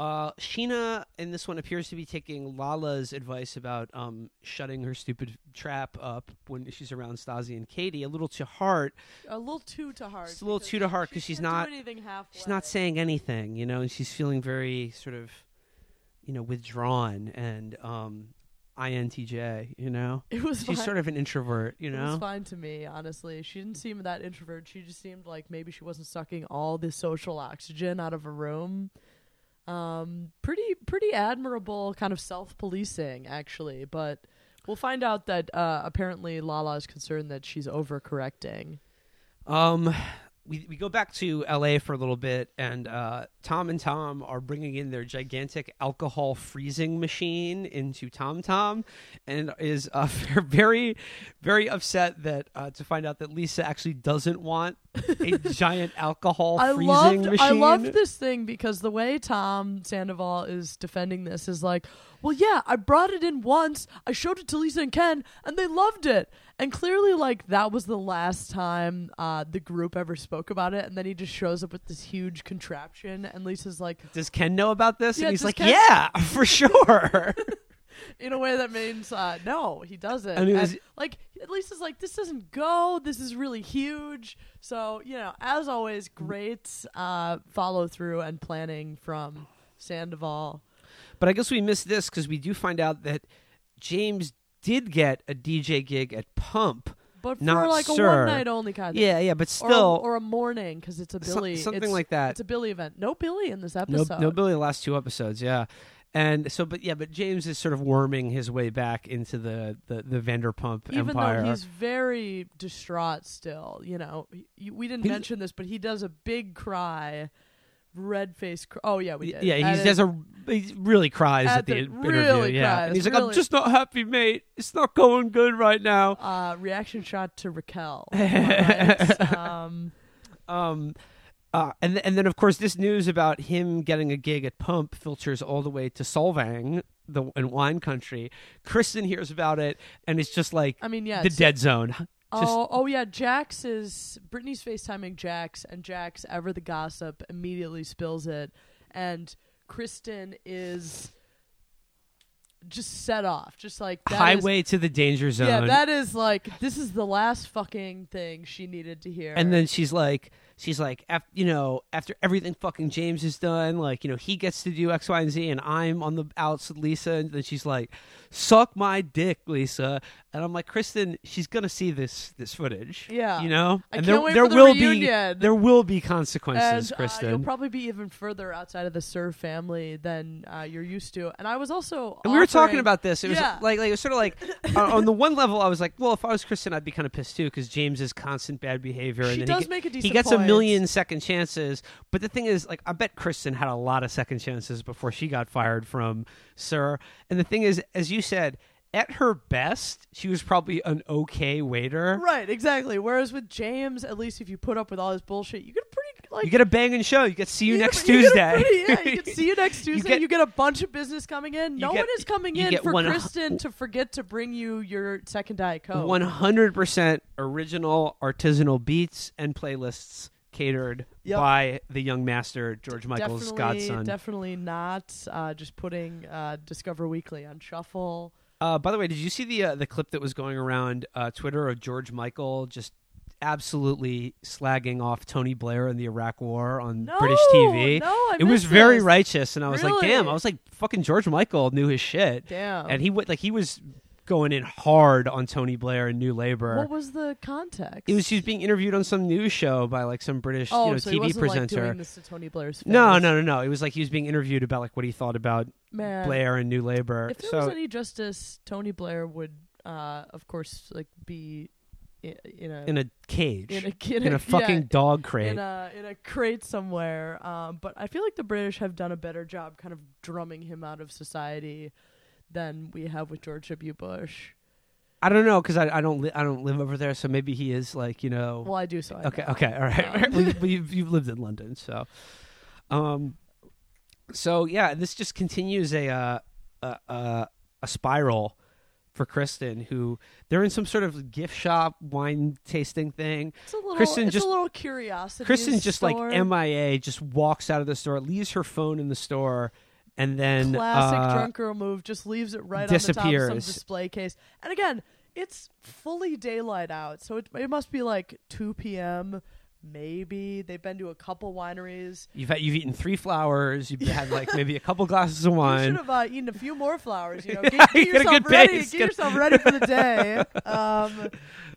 Uh, Scheana in this one appears to be taking Lala's advice about um, shutting her stupid trap up when she's around Stassi and Katie a little to heart. a little too to heart. It's a little too to heart she 'cause she's halfway. She's not saying anything, you know, and she's feeling very sort of, you know, withdrawn and um, INTJ, you know. It was She's fine. sort of an introvert, you It was know. fine to me, honestly. She didn't seem that introvert. She just seemed like maybe she wasn't sucking all the social oxygen out of a room. Um, pretty pretty admirable kind of self policing, actually. But we'll find out that uh, apparently Lala is concerned that she's overcorrecting. Um, we we go back to L.A. for a little bit, and uh, Tom and Tom are bringing in their gigantic alcohol freezing machine into Tom Tom, and is uh, very, very upset that uh, to find out that Lisa actually doesn't want a giant alcohol I freezing loved machine. I loved this thing because the way Tom Sandoval is defending this is like, well, yeah, I brought it in once, I showed it to Lisa and Ken, and they loved it. And clearly, like that was the last time uh, the group ever spoke about it. And then he just shows up with this huge contraption, and Lisa's like, Does Ken know about this? Yeah, and he's like, Ken- "Yeah, for sure." in a way that means uh, no, he doesn't. And was- And, like Lisa's like, this doesn't go. This is really huge. So you know, as always, great uh, follow through and planning from Sandoval. But I guess we missed this because we do find out that James did get a DJ gig at Pump. But for Not like a one night only kind of Yeah, yeah, but or a, still, or a morning because it's a so- Billie something it's- like that. It's a Billie event. No Billie in this episode. no Billie the last two episodes, yeah. And so, but yeah, but James is sort of worming his way back into the the, the Vanderpump Even empire. though he's very distraught still, you know, he, we didn't He's- mention this, but he does a big cry, red face. Cry. Oh yeah, we did. yeah, he does a he really cries at at, the, the- interview. really yeah, cries, and he's like, "I'm just not happy, mate. It's not going good right now." uh, reaction shot to Raquel. right? um, Um, Uh, and and then of course this news about him getting a gig at Pump filters all the way to Solvang, the in wine country. Kristen hears about it and it's just like I mean, yeah. the dead zone. Oh, oh yeah. Jax is Brittany's FaceTiming Jax, and Jax, ever the gossip, immediately spills it, and Kristen is just set off, just like that is- highway to the danger zone. yeah, that is like this is the last fucking thing she needed to hear. and then she's like, she's like, af- you know, after everything fucking James is done, like, you know, he gets to do X, Y, and Z, and I'm on the outs with Lisa. And then she's like, suck my dick, Lisa. And I'm like, Kristen, she's gonna see this this footage. Yeah. you know, I and there there the will reunion. be there will be and consequences, uh, Kristen. you'll probably be even further outside of the SUR family than uh, you're used to. And I was also And we were talking about this. It was Yeah. like, like it was sort of like uh, on the one level, I was like, well, if I was Kristen, I'd be kind of pissed too because James's constant bad behavior. She and does he, make a decent he gets a point. Million second chances. But the thing is, like, I bet Kristen had a lot of second chances before she got fired from SUR. And the thing is, as you said, at her best, she was probably an okay waiter. Right, exactly. Whereas with James, at least if you put up with all his bullshit, you get a pretty like You get a banging show. You get see you, get next you get a Tuesday. pretty- yeah, you can see you next Tuesday. You get- get, a bunch of business coming in. No get- one is coming in for one Kristen to forget to bring you your second diet coke. One hundred percent original artisanal beats and playlists catered Yep. by the young master George Michael's definitely, godson. definitely not. Uh, just putting uh, Discover Weekly on shuffle. Uh, by the way, did you see the uh, the clip that was going around uh, Twitter of George Michael just absolutely slagging off Tony Blair and the Iraq War on No, British TV? No, I it was missed very righteous, and I was like, "Damn!" I was like, "Fucking George Michael knew his shit," Damn. and he went like he was going in hard on Tony Blair and New Labor. what was the context? it was she was being interviewed on some news show by like some British oh, you know, so TV presenter. Like, doing this to Tony Blair's face. no, no, no, no. It was like he was being interviewed about like what he thought about man. Blair and New Labor. If there so was any justice, Tony Blair would, uh, of course, like be in a in a cage, in a, in in a fucking yeah, dog crate. in a in a crate somewhere. Um, but I feel like the British have done a better job, kind of drumming him out of society than we have with George W. Bush. I don't know because I, I don't li- I don't live over there, so maybe he is like you know. Well, I do so. I okay, know. okay, all right. Um, well, you, you've, you've lived in London, so, um, so yeah, this just continues a uh, a, a a spiral for Kristen, who they're in some sort of gift shop wine tasting thing. It's a little. Kristen it's just- a little curiosity. Kristen just like. MIA, just walks out of the store, leaves her phone in the store, and then Classic uh, drunk girl move. Just leaves it right disappears. on the top of some display case. And again, it's fully daylight out, so it, it must be like 2 p.m. Maybe they've been to a couple wineries. You've had, you've eaten three flowers. You've had like maybe a couple glasses of wine. You should have uh, eaten a few more flowers. You know, get, get you get yourself ready. Get Get- yourself ready for the day. Um,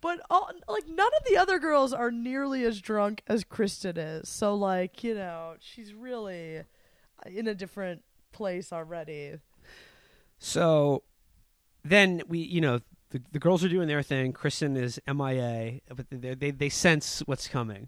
but all, like none of the other girls are nearly as drunk as Kristen is. So like you know, she's really in a different place already. So then we, you know, the, the girls are doing their thing. Kristen is MIA, but they they, they sense what's coming.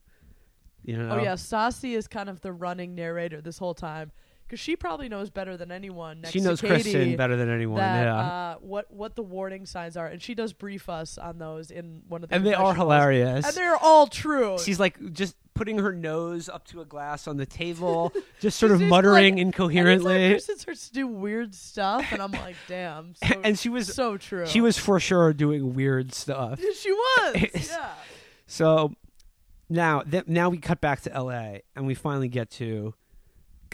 You know. Oh yeah, Stassi is kind of the running narrator this whole time because she probably knows better than anyone. Next She knows to Katie, Kristen better than anyone. That, yeah. uh, what what the warning signs are, and she does brief us on those in one of the. and they are hilarious. and they're all true. She's like just putting her nose up to a glass on the table, just sort of muttering like- incoherently. Kristen starts to do weird stuff, and I'm like, damn. So, and she was so true. she was for sure doing weird stuff. She was. Yeah. So now th- now we cut back to L.A. and we finally get to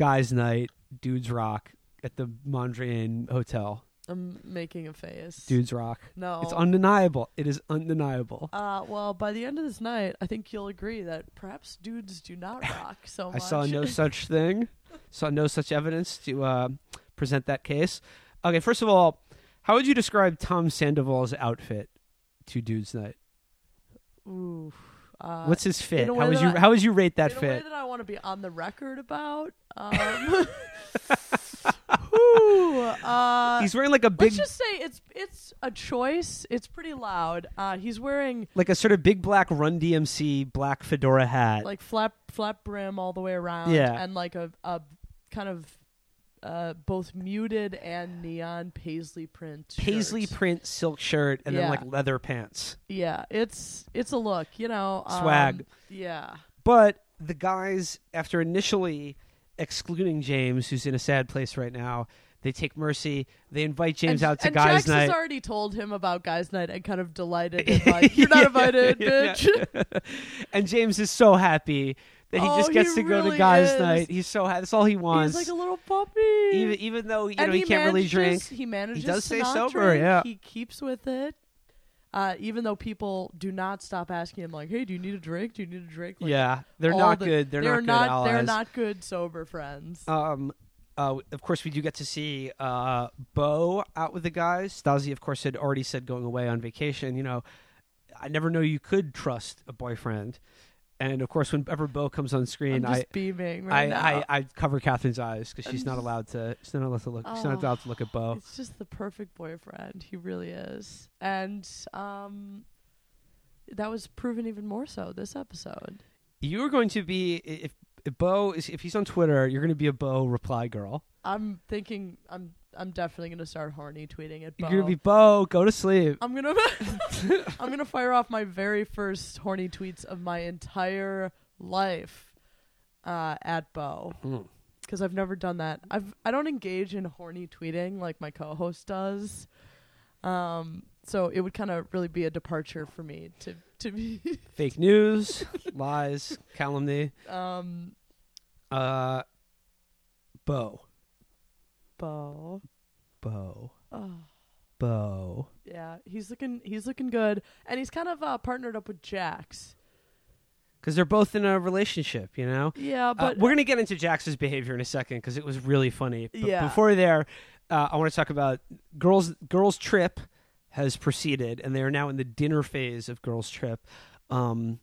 guys' night, dudes rock at the Mondrian Hotel. I'm making a face. Dudes rock. No. It's undeniable. It is undeniable. uh, well, by the end of this night, I think you'll agree that perhaps dudes do not rock so I much. saw no such thing. Saw no such evidence to uh, present that case. Okay, first of all, how would you describe Tom Sandoval's outfit to dudes' night? Ooh. Uh, What's his fit? How would you I- how would you rate that in fit? that I want to be on the record about. Um, whew, uh, He's wearing like a big let's just say it's it's a choice. It's pretty loud. Uh, he's wearing like a sort of big black Run DMC black fedora hat. like flap flap brim all the way around. Yeah. and like a a kind of uh, both muted and neon paisley print. paisley print silk shirt and then like leather pants. Yeah, it's it's a look. You know, um, Swag. Yeah, But the guys, after initially excluding James, who's in a sad place right now, they take mercy. They invite James and, out to and guys' Jax night. has already told him about guys' night and kind of delighted and like, "You're not invited, Yeah. bitch." and James is so happy that he Oh, just gets he to go to guys' is. night. He's so happy. That's all he wants. He's like a little puppy. even even though you and know he, can't really drink. He manages He does to stay sober, drink. yeah. He keeps with it. Uh, even though people do not stop asking him, like, "Hey, do you need a drink? Do you need a drink?" Like, yeah, they're not the- good. They're, they're not good allies. They're not good sober friends. Um, uh, of course, we do get to see uh, Beau out with the guys. Stassi, of course, had already said going away on vacation. You know, I never know you could trust a boyfriend. And of course, whenever Beau comes on screen, I'm just I. beaming I, right now. I, I cover Catherine's eyes because I'm she's not allowed to. She's not allowed to look. She's Oh. not allowed to look at Beau. It's just the perfect boyfriend. He really is. And um that was proven even more so this episode. You are going to be if, if Beau is if he's on Twitter, you're going to be a Beau reply girl. I'm thinking I'm I'm definitely gonna start horny tweeting at Beau. You're going to be Beau. Go to sleep. I'm gonna I'm gonna fire off my very first horny tweets of my entire life uh, at Beau Mm. because I've never done that. I've I don't engage in horny tweeting like my co-host does. Um, so it would kind of really be a departure for me to to be Fake news, lies, calumny. um Uh, Beau. Beau. Beau. Oh. Beau. Yeah, he's looking he's looking good, and he's kind of uh, partnered up with Jax. Because they're both in a relationship, you know? Yeah, Uh, but we're going to get into Jax's behavior in a second because it was really funny. But Yeah. before there, uh, I want to talk about girls. Girls Trip has proceeded, and they are now in the dinner phase of Girls Trip. Um,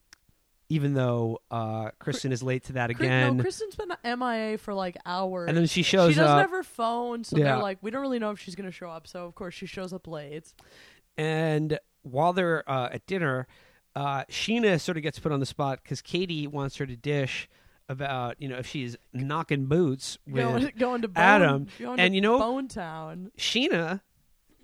even though uh, Kristen is late to that again, no, Kristen's been MIA for like hours. and then she shows up. she doesn't up, have her phone, so Yeah. they're like, we don't really know if she's gonna show up. So of course she shows up late. and while they're uh, at dinner, uh, Scheana sort of gets put on the spot because Katie wants her to dish about you know if she's knocking boots with Going, going to Bone, Adam, going and to you know- Bone Town. Scheana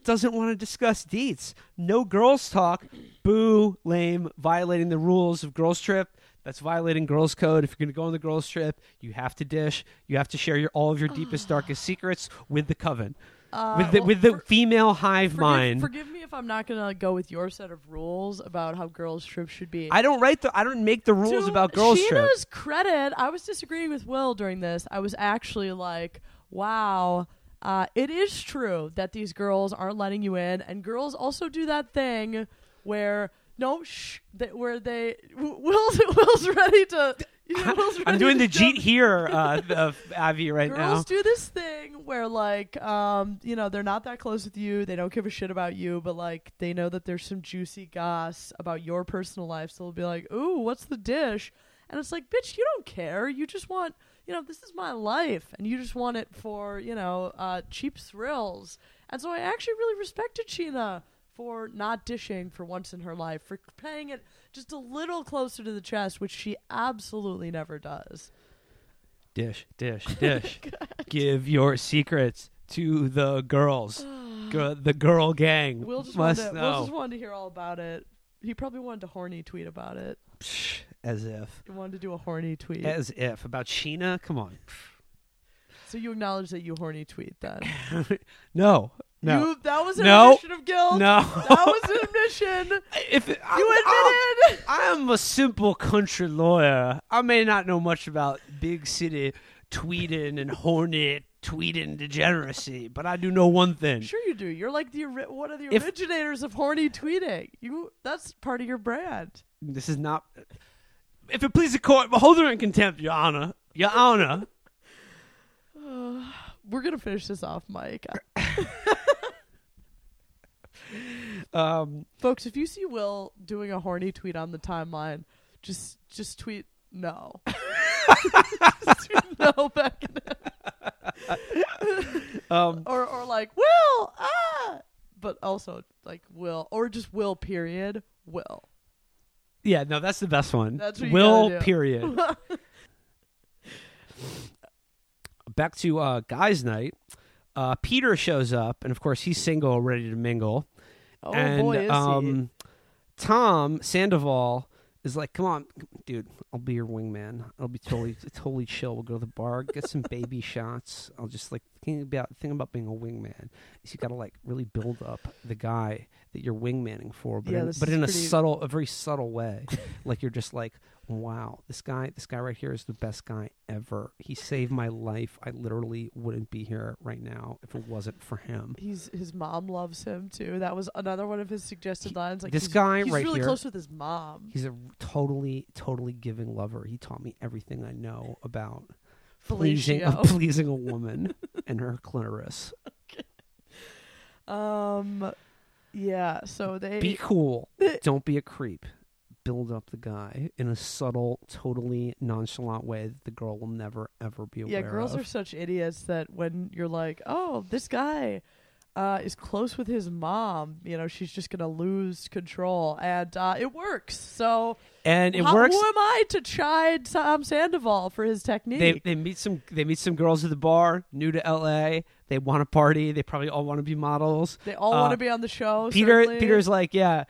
doesn't want to discuss deets. No girls talk. Boo, lame, violating the rules of girls trip. That's violating girls code. If you're going to go on the girls trip, you have to dish. You have to share your all of your deepest darkest secrets with the coven. Uh, with the well, with the for- female hive forgive, mind. Forgive me if I'm not gonna go with your set of rules about how girls trip should be. I don't write the I don't make the rules to about girls trip. Scheana's credit, I was disagreeing with Will during this. I was actually like, wow. Uh, it is true that these girls aren't letting you in, and girls also do that thing where no, shh, that where they Will's Will's ready to. You know, Will's I'm doing to the Jeet here uh, of Avi right Girls now. Girls do this thing where like um you know they're not that close with you they don't give a shit about you but like they know that there's some juicy goss about your personal life so they'll be like ooh what's the dish and it's like bitch you don't care you just want you know this is my life and you just want it for you know uh cheap thrills and so I actually really respected Scheana for not dishing for once in her life for paying it just a little closer to the chest which she absolutely never does Dish, dish, dish. Give your secrets to the girls. Gir- the girl gang Will just must to, know. Will just wanted to hear all about it. He probably wanted to horny tweet about it. Psh, as if. He wanted to do a horny tweet. As if. About Scheana? Come on. so you acknowledge that you horny tweet then? No. No. You, that was an No. admission of guilt. no. That was an admission. if You I'm, admitted. I'm a simple country lawyer. I may not know much about big city tweeting and horny tweeting degeneracy, but I do know one thing. Sure you do. You're like the one of the If- originators of horny tweeting. You that's part of your brand. This is not. If it please the court, hold her in contempt, Your Honor. Your Honor. We're gonna finish this off, Mike. Um, Folks, if you see Will doing a horny tweet on the timeline, just just tweet no. Just tweet no back in um, or or like Will ah, but also like Will or just Will period Will. Yeah, no, that's the best one. That's what you Will, gotta do. period. Back to uh, guys' night. Uh, Peter shows up, and of course, he's single, ready to mingle. Oh and boy, is he. um, Tom Sandoval is like, "Come on, dude, I'll be your wingman. I'll be totally totally chill. We'll go to the bar, get some baby shots. I'll just like think about think about being a wingman. Is you got to like really build up the guy that you're wingmanning for, but Yeah, in, but in a subtle, a very subtle way. like you're just like, wow, this guy, this guy right here is the best guy ever. He saved my life. I literally wouldn't be here right now if it wasn't for him. He's his mom loves him too. That was another one of his suggested He- lines. Like this he's, guy he's right really here- close with his mom. He's a totally, totally giving lover. He taught me everything I know about pleasing, Fellatio. pleasing a woman and her clitoris. Um, yeah. So they Be cool. Don't be a creep. Build up the guy in a subtle, totally nonchalant way that the girl will never, ever be aware of. yeah, girls of. are such idiots that when you're like, oh, this guy uh, is close with his mom, you know, she's just gonna lose control, and uh, it works. So and it how- works. Who am I to chide Tom Sandoval for his technique? They they meet some they meet some girls at the bar, new to L.A. They want to party. They probably all want to be models. They all uh, want to be on the show. Peter certainly. Peter's like, yeah,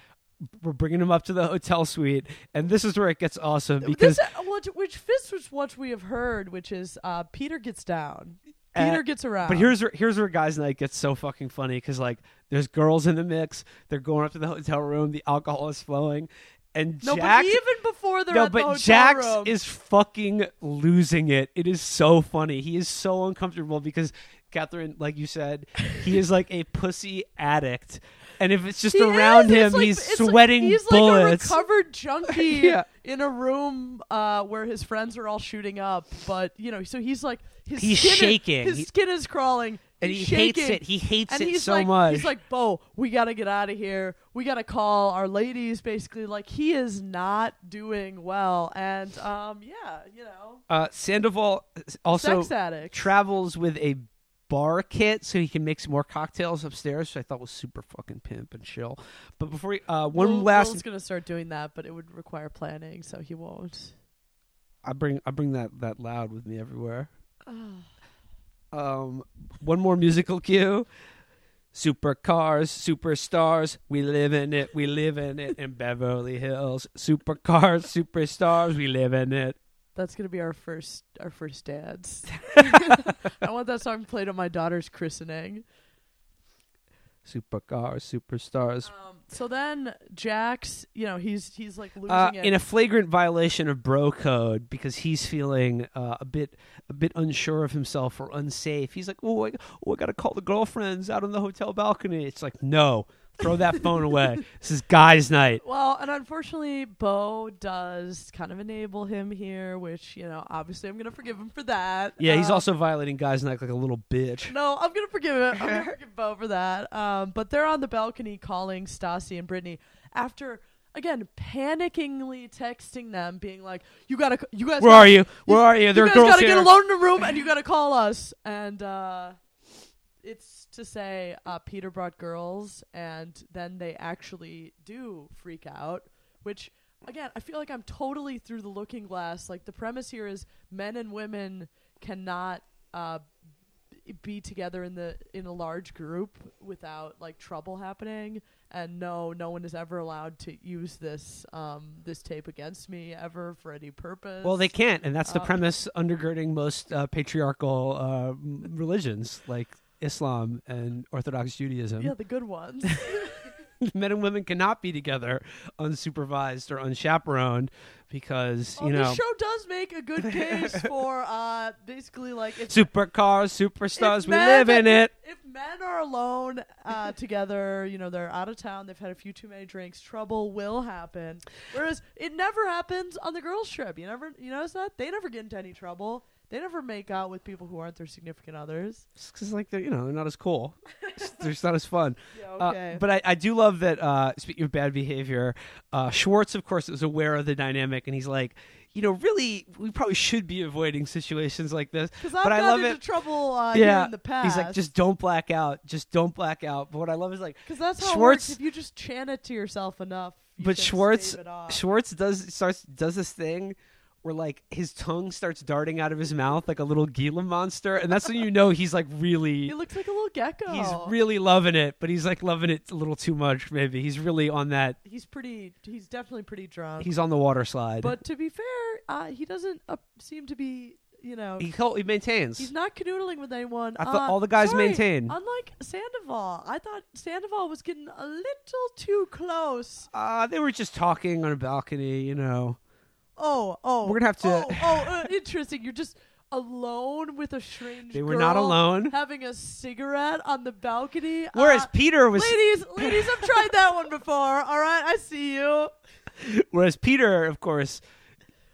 we're bringing him up to the hotel suite, and this is where it gets awesome because this, uh, which, which fits with what we have heard, which is uh, Peter gets down. Uh, Peter gets around. But here's where here's where guys' night gets so fucking funny because like there's girls in the mix. They're going up to the hotel room. The alcohol is flowing, and no, Jax. but even before they're no, at the but hotel Jax room, is fucking losing it. It is so funny. He is so uncomfortable because Catherine, like you said, he is like a pussy addict, and if it's just He around is. him, like- he's it's like- sweating he's bullets. like a recovered junkie Yeah. in a room uh, where his friends are all shooting up. But you know, so he's like his He's skin is- shaking. his He- skin is crawling, and he's he hates it. He hates and it he's so like, much. He's like, Beau, we got to get out of here. We got to call our ladies. Basically, like he is not doing well. And um, yeah, you know, uh, Sandoval also travels with a bar kit so he can make some more cocktails upstairs, which I thought was super fucking pimp and chill. But before we, uh, one Will, last, Will's gonna start doing that, but it would require planning, so he won't. I bring I bring that that loud with me everywhere. Um, one more musical cue. Supercars, superstars, we live in it, we live in it in Beverly Hills. Supercars, superstars, we live in it. That's gonna be our first our first dance. I want that song played at my daughter's christening. Supercars, superstars. Um, so then Jax, you know, he's he's like losing Uh, it. in a flagrant violation of bro code because he's feeling uh, a bit a bit unsure of himself or unsafe. He's like, "Oh, I, oh, I got to call the girlfriends out on the hotel balcony." It's like, "No, throw that phone away. This is guys' night." well, and unfortunately, Beau does kind of enable him here, which you know, obviously, I'm gonna forgive him for that. Yeah, he's Um, also violating guys' night like a little bitch. No, I'm gonna forgive it. I'm gonna forgive Beau for that. Um, but they're on the balcony calling Stassi and Brittany after again panickingly texting them, being like, "You gotta, you guys, Where gotta, are you? Where are you? There you guys gotta here. get alone in the room, and you gotta call us." And uh, it's to say, uh, Peter brought girls, and then they actually do freak out, which. Again, I feel like I'm totally through the looking glass. Like the premise here is men and women cannot uh, be together in the in a large group without like trouble happening and no no one is ever allowed to use this um this tape against me ever for any purpose Well, they can't, and that's the Uh, premise undergirding most uh, patriarchal uh, religions like Islam and Orthodox Judaism. yeah the good ones Men and women cannot be together unsupervised or unchaperoned because you oh, know this show does make a good case for uh basically like if, supercars, superstars. if We live in it. if men are alone uh, together, you know, they're out of town, they've had a few too many drinks, trouble will happen. Whereas it never happens on the girls' trip. You never, you notice that they never get into any trouble. They never make out with people who aren't their significant others. because like they're you know they're not as cool. they're just not as fun. Yeah, Uh, but I, I do love that. Uh, speaking of bad behavior, uh, Schwartz, of course, is aware of the dynamic, and he's like, you know, really, we probably should be avoiding situations like this. Because I've but I gotten love into it. trouble uh, here yeah, in the past. he's like, just don't black out. Just don't black out. But what I love is like, because that's how Schwartz-. If you just chant it to yourself enough, you but Schwartz, stave it off. Schwartz does starts does this thing where like his tongue starts darting out of his mouth like a little Gila monster, and that's when you know he's like really He looks like a little gecko. he's really loving it, but he's like loving it a little too much. Maybe he's really on that. He's pretty. He's definitely pretty drunk. He's on the water slide. but to be fair, uh, he doesn't uh, seem to be. You know, he he maintains. he's not canoodling with anyone. I thought Uh, all the guys sorry, maintain. Unlike Sandoval, I thought Sandoval was getting a little too close. Uh, they were just talking on a balcony, you know. Oh, oh, We're gonna have to- Oh, oh uh, interesting. You're just alone with a strange. They were not alone. Having a cigarette on the balcony. Whereas Uh, Peter was, ladies, ladies, I've tried that one before. All right, I see you. whereas Peter, of course,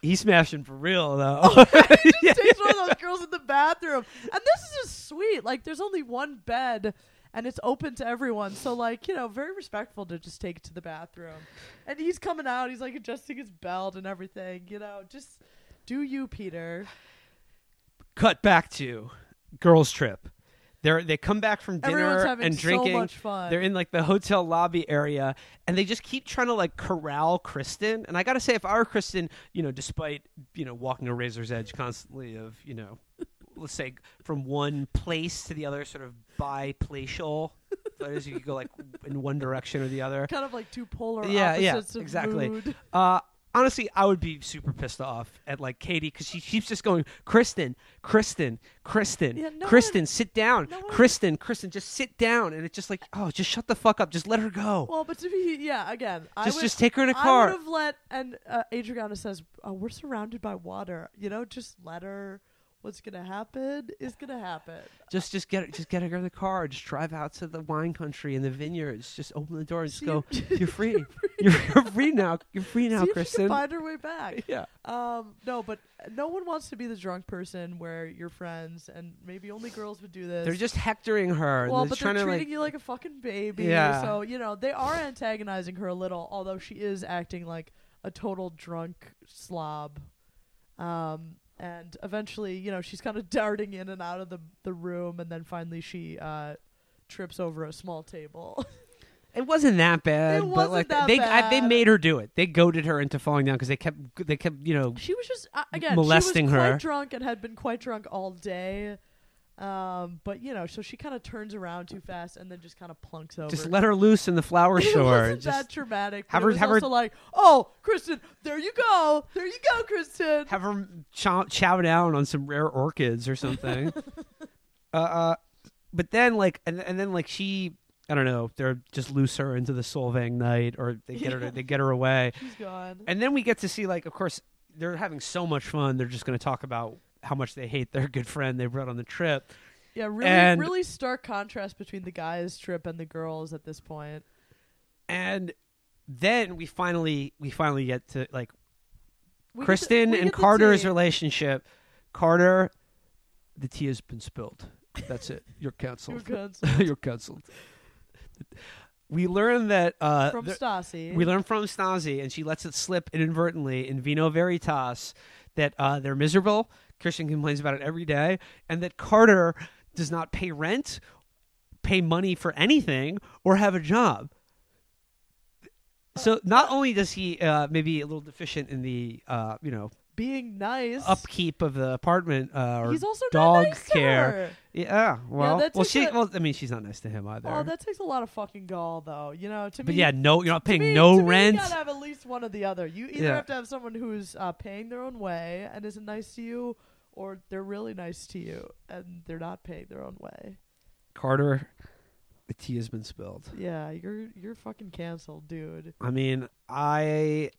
he's smashing for real though. Oh, takes one of those girls in the bathroom. And this is just sweet. Like, there's only one bed and it's open to everyone. So, like, you know, very respectful to just take it to the bathroom. And he's coming out. He's like adjusting his belt and everything. You know, just do you, Peter. Cut back to girls' trip. They're they come back from dinner and drinking. so. They're in like the hotel lobby area, and they just keep trying to like corral Kristen. And I gotta say, if I were Kristen, you know, despite you know walking a razor's edge constantly of you know, let's say from one place to the other, sort of biplacial. that is, you could go like in one direction or the other. kind of like two polar Yeah, yeah, opposites of exactly. Uh, honestly, I would be super pissed off at like Katie because she keeps just going, Kristen, Kristen, Kristen, Yeah, no Kristen, one- sit down, no Kristen, Kristen, just sit down, and it's just like, oh, just shut the fuck up, just let her go, Well, but to be, yeah, again, I just would, just take her in a car. would have let, and uh, Adriana says, uh, we're surrounded by water. You know, just let her. What's gonna happen is gonna happen. Just just get just get her in the car, just drive out to the wine country and the vineyards, just open the door and just See go, you're free, you're, you're free now, you're free now, See Kristen. find her way back. yeah. Um, no, but no one wants to be the drunk person where you're friends, and maybe only girls would do this. They're just hectoring her. well, they're but they're treating like you like a fucking baby. Yeah. So you know they are antagonizing her a little, although she is acting like a total drunk slob. Um, and eventually, you know, she's kind of darting in and out of the the room, and then finally she uh, trips over a small table. It wasn't that bad, It but wasn't like that they I, they bad. made her do it. They goaded her into falling down because they kept they kept you know she was just uh, again Molesting she was her. drunk and had been quite drunk all day. Um, but you know, so she kind of turns around too fast and then just kind of plunks over. just let her loose in the flower it store. wasn't Just that traumatic? have her- have her- also like, oh, Kristen, there you go, there you go, Kristen. have her chow, chow down on some rare orchids or something. uh, uh, but then like and, and then like she I don't know they're just loose her into the Solvang night or they get her they get her away She's gone. and then we get to see like of course they're having so much fun they're just going to talk about how much they hate their good friend they brought on the trip Yeah, really, and- really stark contrast between the guys' trip and the girls at this point. and then we finally we finally get to like We Kristen the- and Carter's relationship. Carter, the tea has been spilled. That's it. You're canceled. You're canceled. You're canceled. We learn that uh, From Stassi. we learn from Stassi, and she lets it slip inadvertently in Vino Veritas that uh, they're miserable. Kristen complains about it every day, and that Carter does not pay rent, pay money for anything, or have a job. So not only does he uh, maybe a little deficient in the uh, you know being nice. upkeep of the apartment uh, or He's also dog nice care. Yeah, well, that well, she, a- well, I mean, she's not nice to him either. Oh, that takes a lot of fucking gall, though. You know, to but me. yeah, no, you're not paying me- no to me, rent. You gotta have at least one or the other. You either Yeah. have to have someone who's uh, paying their own way and isn't nice to you, or they're really nice to you and they're not paying their own way. Carter, the tea has been spilled. Yeah, you're you're fucking canceled, dude. I mean, I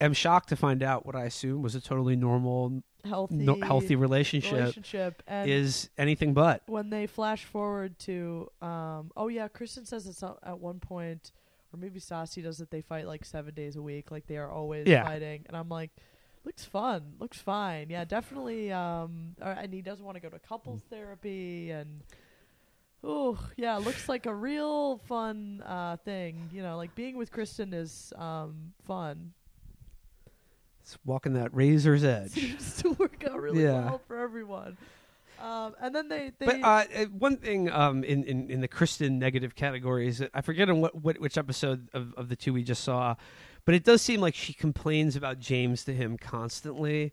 am shocked to find out what I assume was a totally normal, Healthy, no, healthy relationship, relationship, is anything but. when they flash forward to, um, oh yeah, Kristen says it's at at one point, or maybe Stassi does that. They fight like seven days a week, like they are always Yeah. fighting, and I'm like, looks fun, looks fine, yeah, definitely. Um, uh, and he doesn't want to go to couples therapy, and oh yeah, looks like a real fun uh thing. You know, like being with Kristen is um fun. It's walking that razor's edge. Seems to work out really Yeah. well for everyone. Um, and then they, they But uh, uh, one thing um, in, in, in the Kristen negative category is that I forget on what, what which episode of, of the two we just saw, but it does seem like she complains about James to him constantly.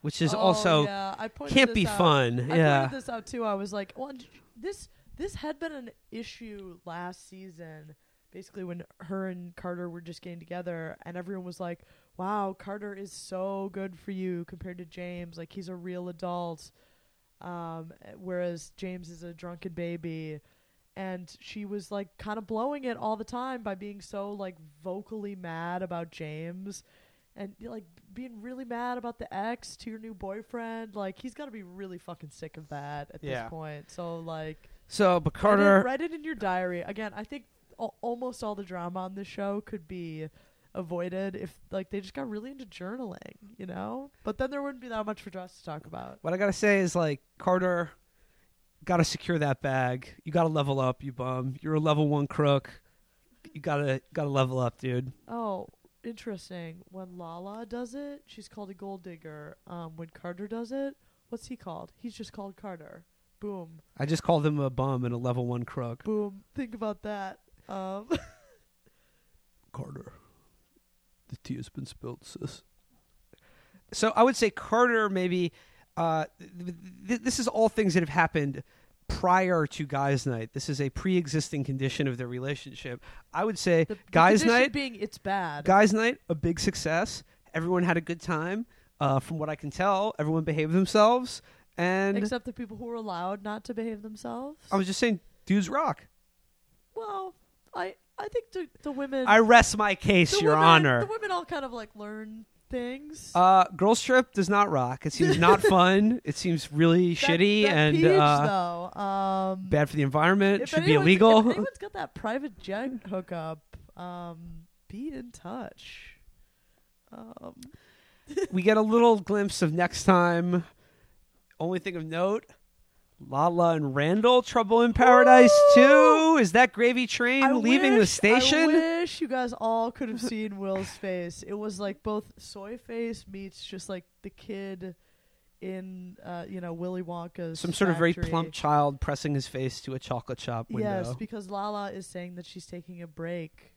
which is Oh, also yeah. Can't be out. fun. I yeah. pointed this out too. I was like, well, this this had been an issue last season. Basically, when her and Carter were just getting together, and everyone was like, "Wow, Carter is so good for you compared to James. Like he's a real adult, um, whereas James is a drunken baby." And she was like kind of blowing it all the time by being so like vocally mad about James and like being really mad about the ex to your new boyfriend. Like he's got to be really fucking sick of that at Yeah. this point. So like So, but Carter, write it in your diary. Again, I think al- almost all the drama on this show could be avoided if like they just got really into journaling, you know. But then there wouldn't be that much for us to talk about. what I gotta say is like Carter, gotta secure that bag. You gotta level up, you bum. You're a level one crook. You gotta gotta level up, dude. Oh, interesting. When Lala does it, she's called a gold digger. Um, when Carter does it, what's he called? He's just called Carter. Boom. I just called him a bum and a level one crook. Boom. Think about that. Um, Carter, the tea has been spilled, sis. So I would say Carter maybe. Uh, th- th- this is all things that have happened prior to Guys Night. This is a pre-existing condition of their relationship. I would say the, the Guys Night, being it's bad. Guys Night, a big success. Everyone had a good time. Uh, from what I can tell, everyone behaved themselves, and except the people who were allowed not to behave themselves. I was just saying, dudes rock. well, I I think the the women. I rest my case, Your women, Honor. The women all kind of like learn things. Uh, Girls Trip does not rock. It seems not fun. It seems really That- shitty that and uh, though, um, bad for the environment. if Should be anyone's- illegal. If anyone's got that private jet hookup, um, be in touch. Um, we get a little glimpse of next time. Only thing of note: Lala and Randall, Trouble in Paradise Woo! Two. Is that gravy train I leaving the station? I wish you guys all could have seen Will's face. It was like both soy face meets just like the kid in uh, you know Willy Wonka's Some sort of very plump child pressing his face to a chocolate shop window. Yes, because Lala is saying that she's taking a break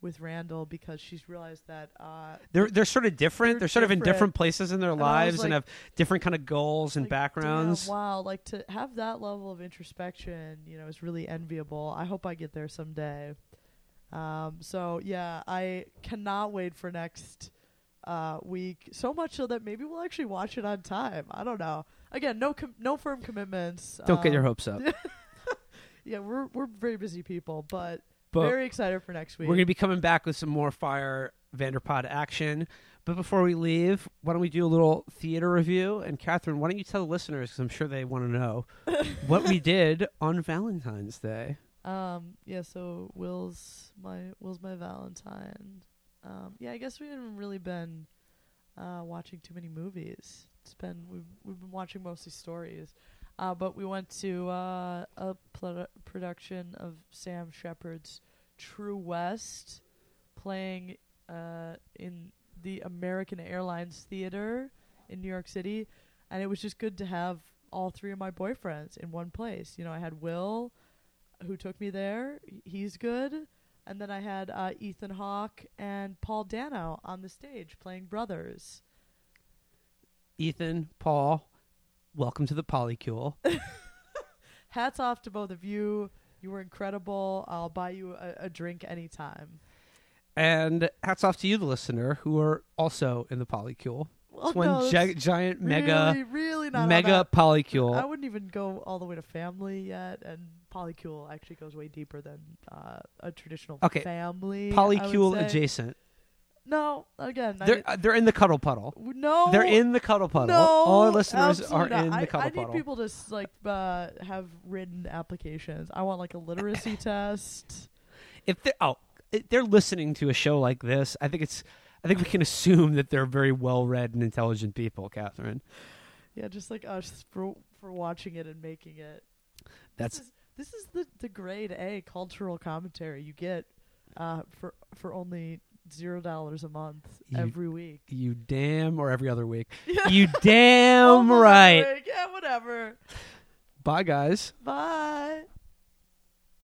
with Randall because she's realized that uh, they're they're sort of different. They're, They're sort of in different. different places in their And lives and have different kind of goals and like, damn, backgrounds. wow, like to have that level of introspection, you know, is really enviable. I hope I get there someday. Um, so yeah, I cannot wait for next uh, week. So much so that maybe we'll actually watch it on time. I don't know. Again, no com- no firm commitments. Don't get your Um, hopes up. Yeah, we're we're very busy people, but, But very excited for next week. We're going to be coming back with some more Fire Vanderpod action. But before we leave, why don't we do a little theater review? And Catherine, why don't you tell the listeners, because I'm sure they want to know, what we did on Valentine's Day? Um, yeah, so Will's my Will's my Valentine. Um, yeah, I guess we haven't really been uh, watching too many movies. It's been we've we've been watching mostly stories. Uh, but we went to uh, a pl- production of Sam Shepard's True West, playing uh, in the American Airlines Theater in New York City, and it was just good to have all three of my boyfriends in one place. You know, I had Will, who took me there. He's good. And then I had uh, Ethan Hawke and Paul Dano on the stage playing brothers. Ethan, Paul, welcome to the Polycule. Hats off to both of you. You were incredible. I'll buy you a, a drink anytime. And hats off to you, the listener, who are also in the Polycule. Well, It's one no, gi- giant, mega, really, really not mega that. I wouldn't even go all the way to family yet, and polycule actually goes way deeper than uh, a traditional Okay, family. Polycule adjacent. No, again, They're did- uh, they're in the cuddle puddle. no. They're in the cuddle puddle. No, All our listeners are not. in I, the cuddle I need puddle. people to like uh, have written applications. I want like a literacy test. if they're oh if they're listening to a show like this, I think it's I think we can assume that they're very well read and intelligent people, Catherine. Yeah, just like us for for watching it and making it. That's this is, this is the the grade A cultural commentary you get uh, for for only zero dollars a month You- every week. you damn or every other week. You damn right. Yeah, whatever. Bye guys. Bye.